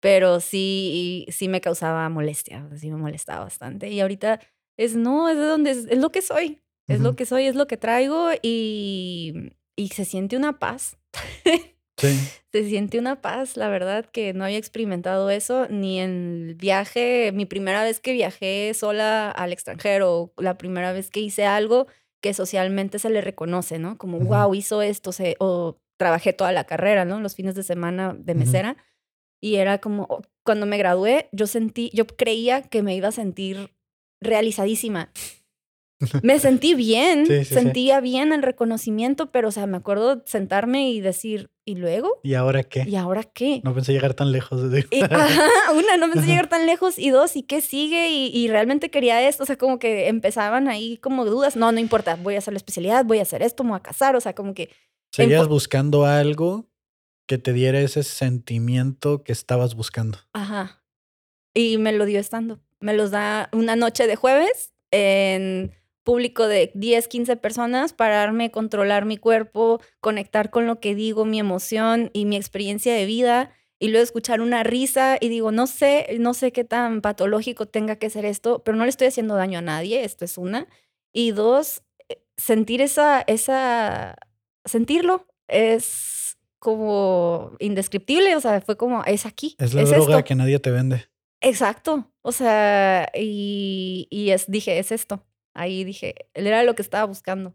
[SPEAKER 2] pero sí, sí me causaba molestia, sí me molestaba bastante. Y ahorita es, no, es de donde, es, es lo que soy, es lo que soy, es lo que traigo y, y se siente una paz. [laughs]
[SPEAKER 1] Sí.
[SPEAKER 2] Se siente una paz, la verdad, que no había experimentado eso ni en el viaje, mi primera vez que viajé sola al extranjero, la primera vez que hice algo que socialmente se le reconoce, ¿no? Como,
[SPEAKER 1] Ujú.
[SPEAKER 2] wow, hizo esto, se, o trabajé toda la carrera, ¿no? Los fines de semana de mesera. Y era como, oh, cuando me gradué, yo sentí, yo creía que me iba a sentir realizadísima. [laughs] Me sentí bien,
[SPEAKER 1] Sí, sí, sí.
[SPEAKER 2] sentía bien el reconocimiento, pero, o sea, me acuerdo sentarme y decir, ¿y luego?
[SPEAKER 1] ¿Y ahora qué?
[SPEAKER 2] ¿Y ahora qué?
[SPEAKER 1] No pensé llegar tan lejos. digo.
[SPEAKER 2] Y, [laughs] ajá, una, no pensé llegar tan lejos. Y dos, ¿y qué sigue? Y, y realmente quería esto. O sea, como que empezaban ahí como dudas. No, no importa, voy a hacer la especialidad, voy a hacer esto, me voy a casar. O sea, como que,
[SPEAKER 1] Seguías buscando algo que te diera ese sentimiento que estabas buscando.
[SPEAKER 2] ajá. Y me lo dio estando. Me los da una noche de jueves en público de 10, 15 personas, pararme, controlar mi cuerpo, conectar con lo que digo, mi emoción y mi experiencia de vida. Y luego escuchar una risa y digo, no sé, no sé qué tan patológico tenga que ser esto, pero no le estoy haciendo daño a nadie, esto es una. Y dos, eh, sentir esa, esa, sentirlo es como indescriptible, o sea, fue como, es aquí,
[SPEAKER 1] Es la
[SPEAKER 2] es
[SPEAKER 1] droga
[SPEAKER 2] esto.
[SPEAKER 1] que nadie te vende.
[SPEAKER 2] Exacto. O sea, y, y es, dije, es esto. Ahí dije, él era lo que estaba buscando.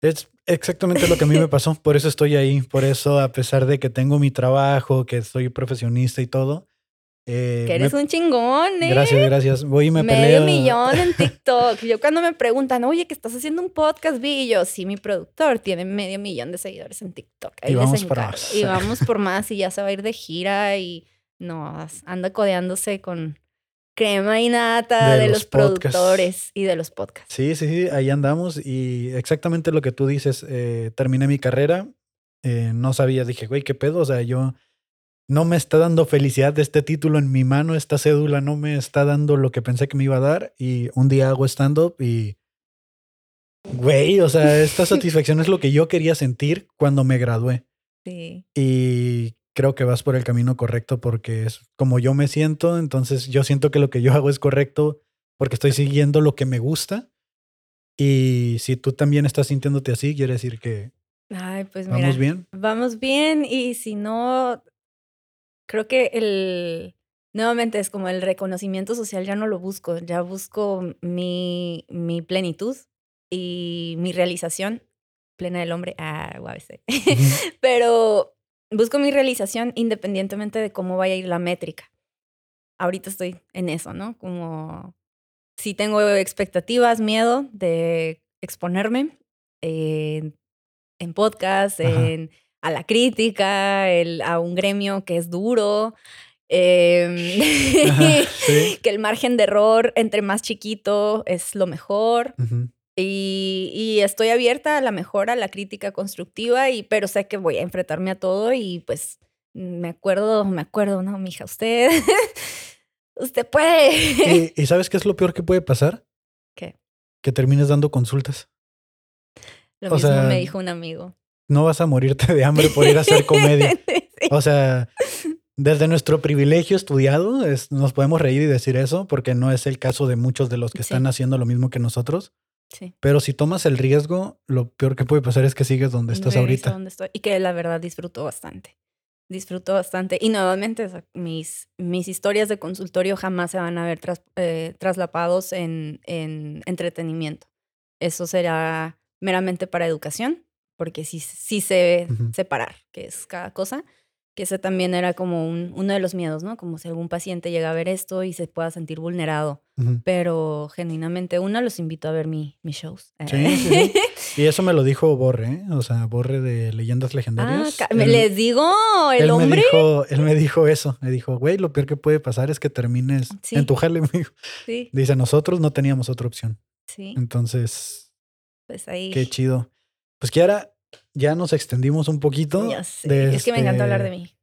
[SPEAKER 1] Es exactamente lo que a mí me [laughs] pasó. Por eso estoy ahí. Por eso, a pesar de que tengo mi trabajo, que soy profesionista y todo. eh,
[SPEAKER 2] Que eres
[SPEAKER 1] me-
[SPEAKER 2] un chingón, ¿eh?
[SPEAKER 1] Gracias, gracias. Voy y me
[SPEAKER 2] Medio
[SPEAKER 1] peleo.
[SPEAKER 2] millón en [laughs] TikTok. Yo cuando me preguntan, oye, que estás haciendo un podcast, vi y yo, sí, mi productor tiene medio millón de seguidores en TikTok. Ahí
[SPEAKER 1] Y vamos por más.
[SPEAKER 2] Y vamos por más y ya se va a ir de gira y no, anda codeándose con crema y nata
[SPEAKER 1] De
[SPEAKER 2] de,
[SPEAKER 1] los
[SPEAKER 2] productores y de los podcasts.
[SPEAKER 1] Sí, sí, sí, ahí andamos. Y exactamente lo que tú dices, eh, terminé mi carrera, eh, no sabía, dije, güey, ¿qué pedo? O sea, yo no me está dando felicidad este título en mi mano, esta cédula no me está dando lo que pensé que me iba a dar. Y un día hago stand-up y, güey, o sea, esta [laughs] satisfacción es lo que yo quería sentir cuando me gradué.
[SPEAKER 2] Sí.
[SPEAKER 1] Y creo que vas por el camino correcto porque es como yo me siento, entonces yo siento que lo que yo hago es correcto porque estoy siguiendo lo que me gusta. Y si tú también estás sintiéndote así, quiere decir que
[SPEAKER 2] Ay, pues mira.
[SPEAKER 1] vamos bien.
[SPEAKER 2] Vamos bien y si no, creo que el, nuevamente es como el reconocimiento social ya no lo busco, ya busco mi, mi plenitud y mi realización plena del hombre. Ah, guau, ese. [laughs] Pero busco mi realización independientemente de cómo vaya a ir la métrica. Ahorita estoy en eso, ¿no? Como si tengo expectativas, miedo de exponerme en podcast,
[SPEAKER 1] Ajá.
[SPEAKER 2] en, a la crítica, el- a un gremio que es duro. em, [laughs]
[SPEAKER 1] Ajá, [laughs] sí.
[SPEAKER 2] que el margen de error entre más chiquito es lo mejor. Y, y estoy abierta a la mejora, a la crítica constructiva, y, pero sé que voy a enfrentarme a todo y pues me acuerdo, me acuerdo, no, mija, usted, [laughs] usted puede.
[SPEAKER 1] ¿Y, y sabes qué es lo peor que puede pasar?
[SPEAKER 2] ¿Qué?
[SPEAKER 1] Que termines dando consultas.
[SPEAKER 2] Lo
[SPEAKER 1] o
[SPEAKER 2] mismo
[SPEAKER 1] sea,
[SPEAKER 2] me dijo un amigo.
[SPEAKER 1] No vas a morirte de hambre por ir a hacer comedia. [laughs]
[SPEAKER 2] Sí.
[SPEAKER 1] O sea, desde nuestro privilegio estudiado, es- nos podemos reír y decir eso, porque no es el caso de muchos de los que
[SPEAKER 2] Sí.
[SPEAKER 1] están haciendo lo mismo que nosotros.
[SPEAKER 2] Sí.
[SPEAKER 1] Pero si tomas el riesgo, lo peor que puede pasar es que sigues donde estás
[SPEAKER 2] Regreso
[SPEAKER 1] ahorita.
[SPEAKER 2] donde estoy. Y que la verdad disfruto bastante. Disfruto bastante. Y nuevamente, mis, mis historias de consultorio jamás se van a ver tras- eh, traslapados en, en entretenimiento. Eso será meramente para educación, porque sí, sí sé
[SPEAKER 1] Ujú.
[SPEAKER 2] separar qué es cada cosa. Que ese también era como un- uno de los miedos, ¿no? Como si algún paciente llega a ver esto y se pueda sentir vulnerado. Pero genuinamente, una, los invito a ver mi, mis shows.
[SPEAKER 1] Sí, sí, sí. [laughs] Y eso me lo dijo Borre, ¿eh? o sea, Borre de Leyendas
[SPEAKER 2] Ah,
[SPEAKER 1] Legendarias. Él-
[SPEAKER 2] les digo, el
[SPEAKER 1] él me
[SPEAKER 2] hombre.
[SPEAKER 1] dijo, él me dijo eso. Me dijo, güey, lo peor que puede pasar es que termines en tu jale. [laughs] me dijo.
[SPEAKER 2] Sí,
[SPEAKER 1] Dice, nosotros no teníamos otra opción.
[SPEAKER 2] sí,
[SPEAKER 1] Entonces,
[SPEAKER 2] pues ahí.
[SPEAKER 1] qué chido. Pues Kiara, ya nos extendimos un poquito.
[SPEAKER 2] Ya sé,
[SPEAKER 1] de
[SPEAKER 2] Es que me encanta hablar de
[SPEAKER 1] este-
[SPEAKER 2] mí.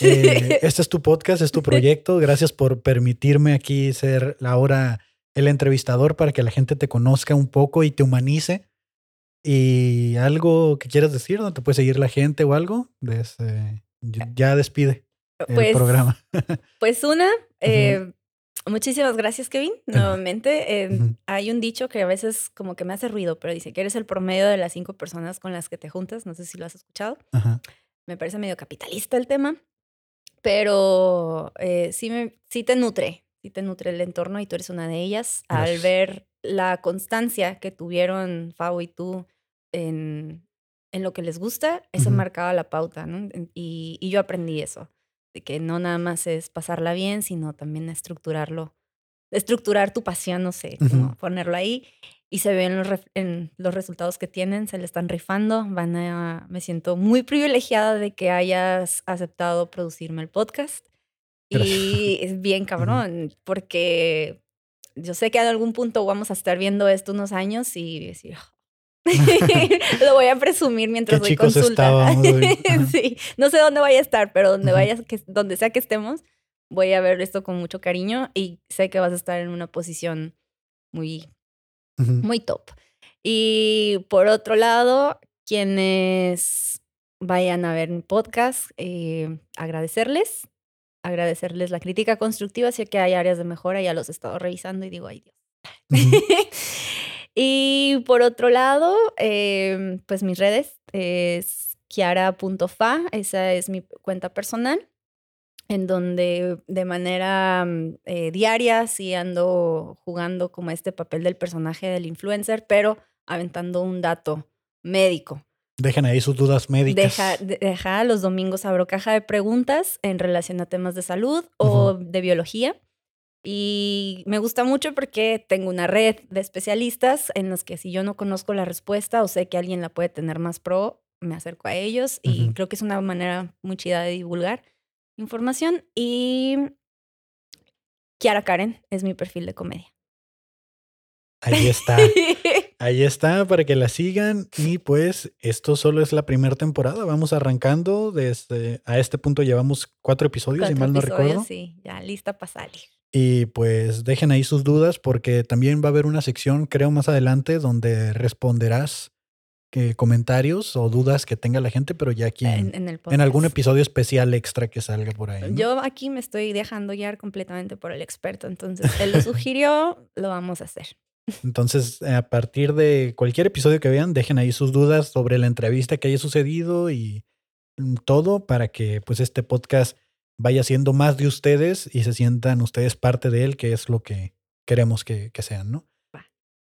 [SPEAKER 1] Eh, este es tu podcast, es tu [laughs] proyecto. Gracias por permitirme aquí ser ahora el entrevistador para que la gente te conozca un poco y te humanice. Y algo que quieras decir, ¿no? ¿Te puede seguir la gente o algo? Des- eh, ya- ya despide. el
[SPEAKER 2] Pues,
[SPEAKER 1] programa. [laughs]
[SPEAKER 2] Pues una, eh, muchísimas gracias, Kevin, [laughs] nuevamente. Eh,
[SPEAKER 1] Ujú.
[SPEAKER 2] Hay un dicho que a veces como que me hace ruido, pero dice que eres el promedio de las cinco personas con las que te juntas. No sé si lo has escuchado. Me parece medio capitalista el tema, pero eh, sí, me, sí te nutre, sí te nutre el entorno y tú eres una de ellas. Al ver la constancia que tuvieron Fau y tú en, en lo que les gusta, eso marcaba la pauta, Y, y yo aprendí eso, de que no nada más es pasarla bien, sino también estructurarlo, estructurar tu pasión, no sé,
[SPEAKER 1] Ujú.
[SPEAKER 2] ponerlo ahí. Y se ven los, en los resultados que tienen, se le están rifando. Van a, me siento muy privilegiada de que hayas aceptado producirme el podcast.
[SPEAKER 1] Gracias.
[SPEAKER 2] Y es bien [laughs] cabrón, porque yo sé que en algún punto vamos a estar viendo esto unos años y decir, [laughs] lo voy a presumir mientras
[SPEAKER 1] chicos
[SPEAKER 2] consulta. [laughs] sí, no sé dónde vaya a estar, pero donde,
[SPEAKER 1] Ujú.
[SPEAKER 2] vayas, que, donde sea que estemos, voy a ver esto con mucho cariño y sé que vas a estar en una posición muy muy top. Y por otro lado, quienes vayan a ver mi podcast, eh, agradecerles, agradecerles la crítica constructiva, sé que hay áreas de mejora, ya los he estado revisando y digo, ay Dios. [laughs] Y por otro lado, eh, pues mis redes es kiara.fa, esa es mi cuenta personal en donde de manera mm, eh, diaria sí ando jugando como este papel del personaje del influencer, pero aventando un dato médico.
[SPEAKER 1] Dejen ahí sus dudas médicas.
[SPEAKER 2] Deja, de- deja los domingos abro caja de preguntas en relación a temas de salud o de biología. Y me gusta mucho porque tengo una red de especialistas en los que si yo no conozco la respuesta o sé que alguien la puede tener más pro, me acerco a ellos y creo que es una manera muy chida de divulgar información. Y Kiara Karen es mi perfil de comedia.
[SPEAKER 1] Ahí está. [laughs] Ahí está para que la sigan. Y pues esto solo es la primera temporada. Vamos arrancando. Desde a este punto llevamos cuatro episodios, si mal no
[SPEAKER 2] episodios,
[SPEAKER 1] recuerdo.
[SPEAKER 2] Sí, ya lista para salir.
[SPEAKER 1] Y pues dejen ahí sus dudas porque también va a haber una sección, creo, más adelante donde responderás eh, comentarios o dudas que tenga la gente, pero ya aquí en,
[SPEAKER 2] En, en el
[SPEAKER 1] en algún episodio especial extra que salga por ahí. ¿no?
[SPEAKER 2] Yo aquí me estoy dejando guiar completamente por el experto, entonces él lo sugirió, [laughs] lo vamos a hacer.
[SPEAKER 1] Entonces, a partir de cualquier episodio que vean, dejen ahí sus dudas sobre la entrevista que haya sucedido y mm, todo para que pues este podcast vaya siendo más de ustedes y se sientan ustedes parte de él, que es lo que queremos que, que sean, ¿no?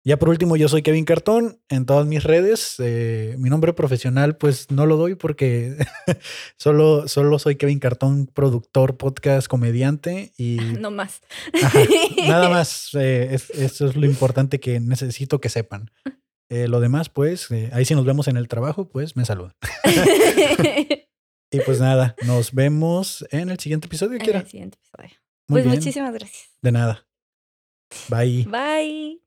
[SPEAKER 1] Ya por último, yo soy Kevin Cartón en todas mis redes. Eh, mi nombre profesional, pues no lo doy porque [laughs] solo, solo soy Kevin Cartón, productor, podcast, comediante y [laughs]
[SPEAKER 2] No más.
[SPEAKER 1] Ajá, nada [laughs] más. eh, es- eso es lo importante que necesito que sepan. Eh, lo demás, pues, eh, ahí si nos vemos en el trabajo, pues me saludan. Y pues nada, nos vemos en el siguiente episodio.
[SPEAKER 2] En pues muchísimas gracias.
[SPEAKER 1] De nada. Bye.
[SPEAKER 2] Bye.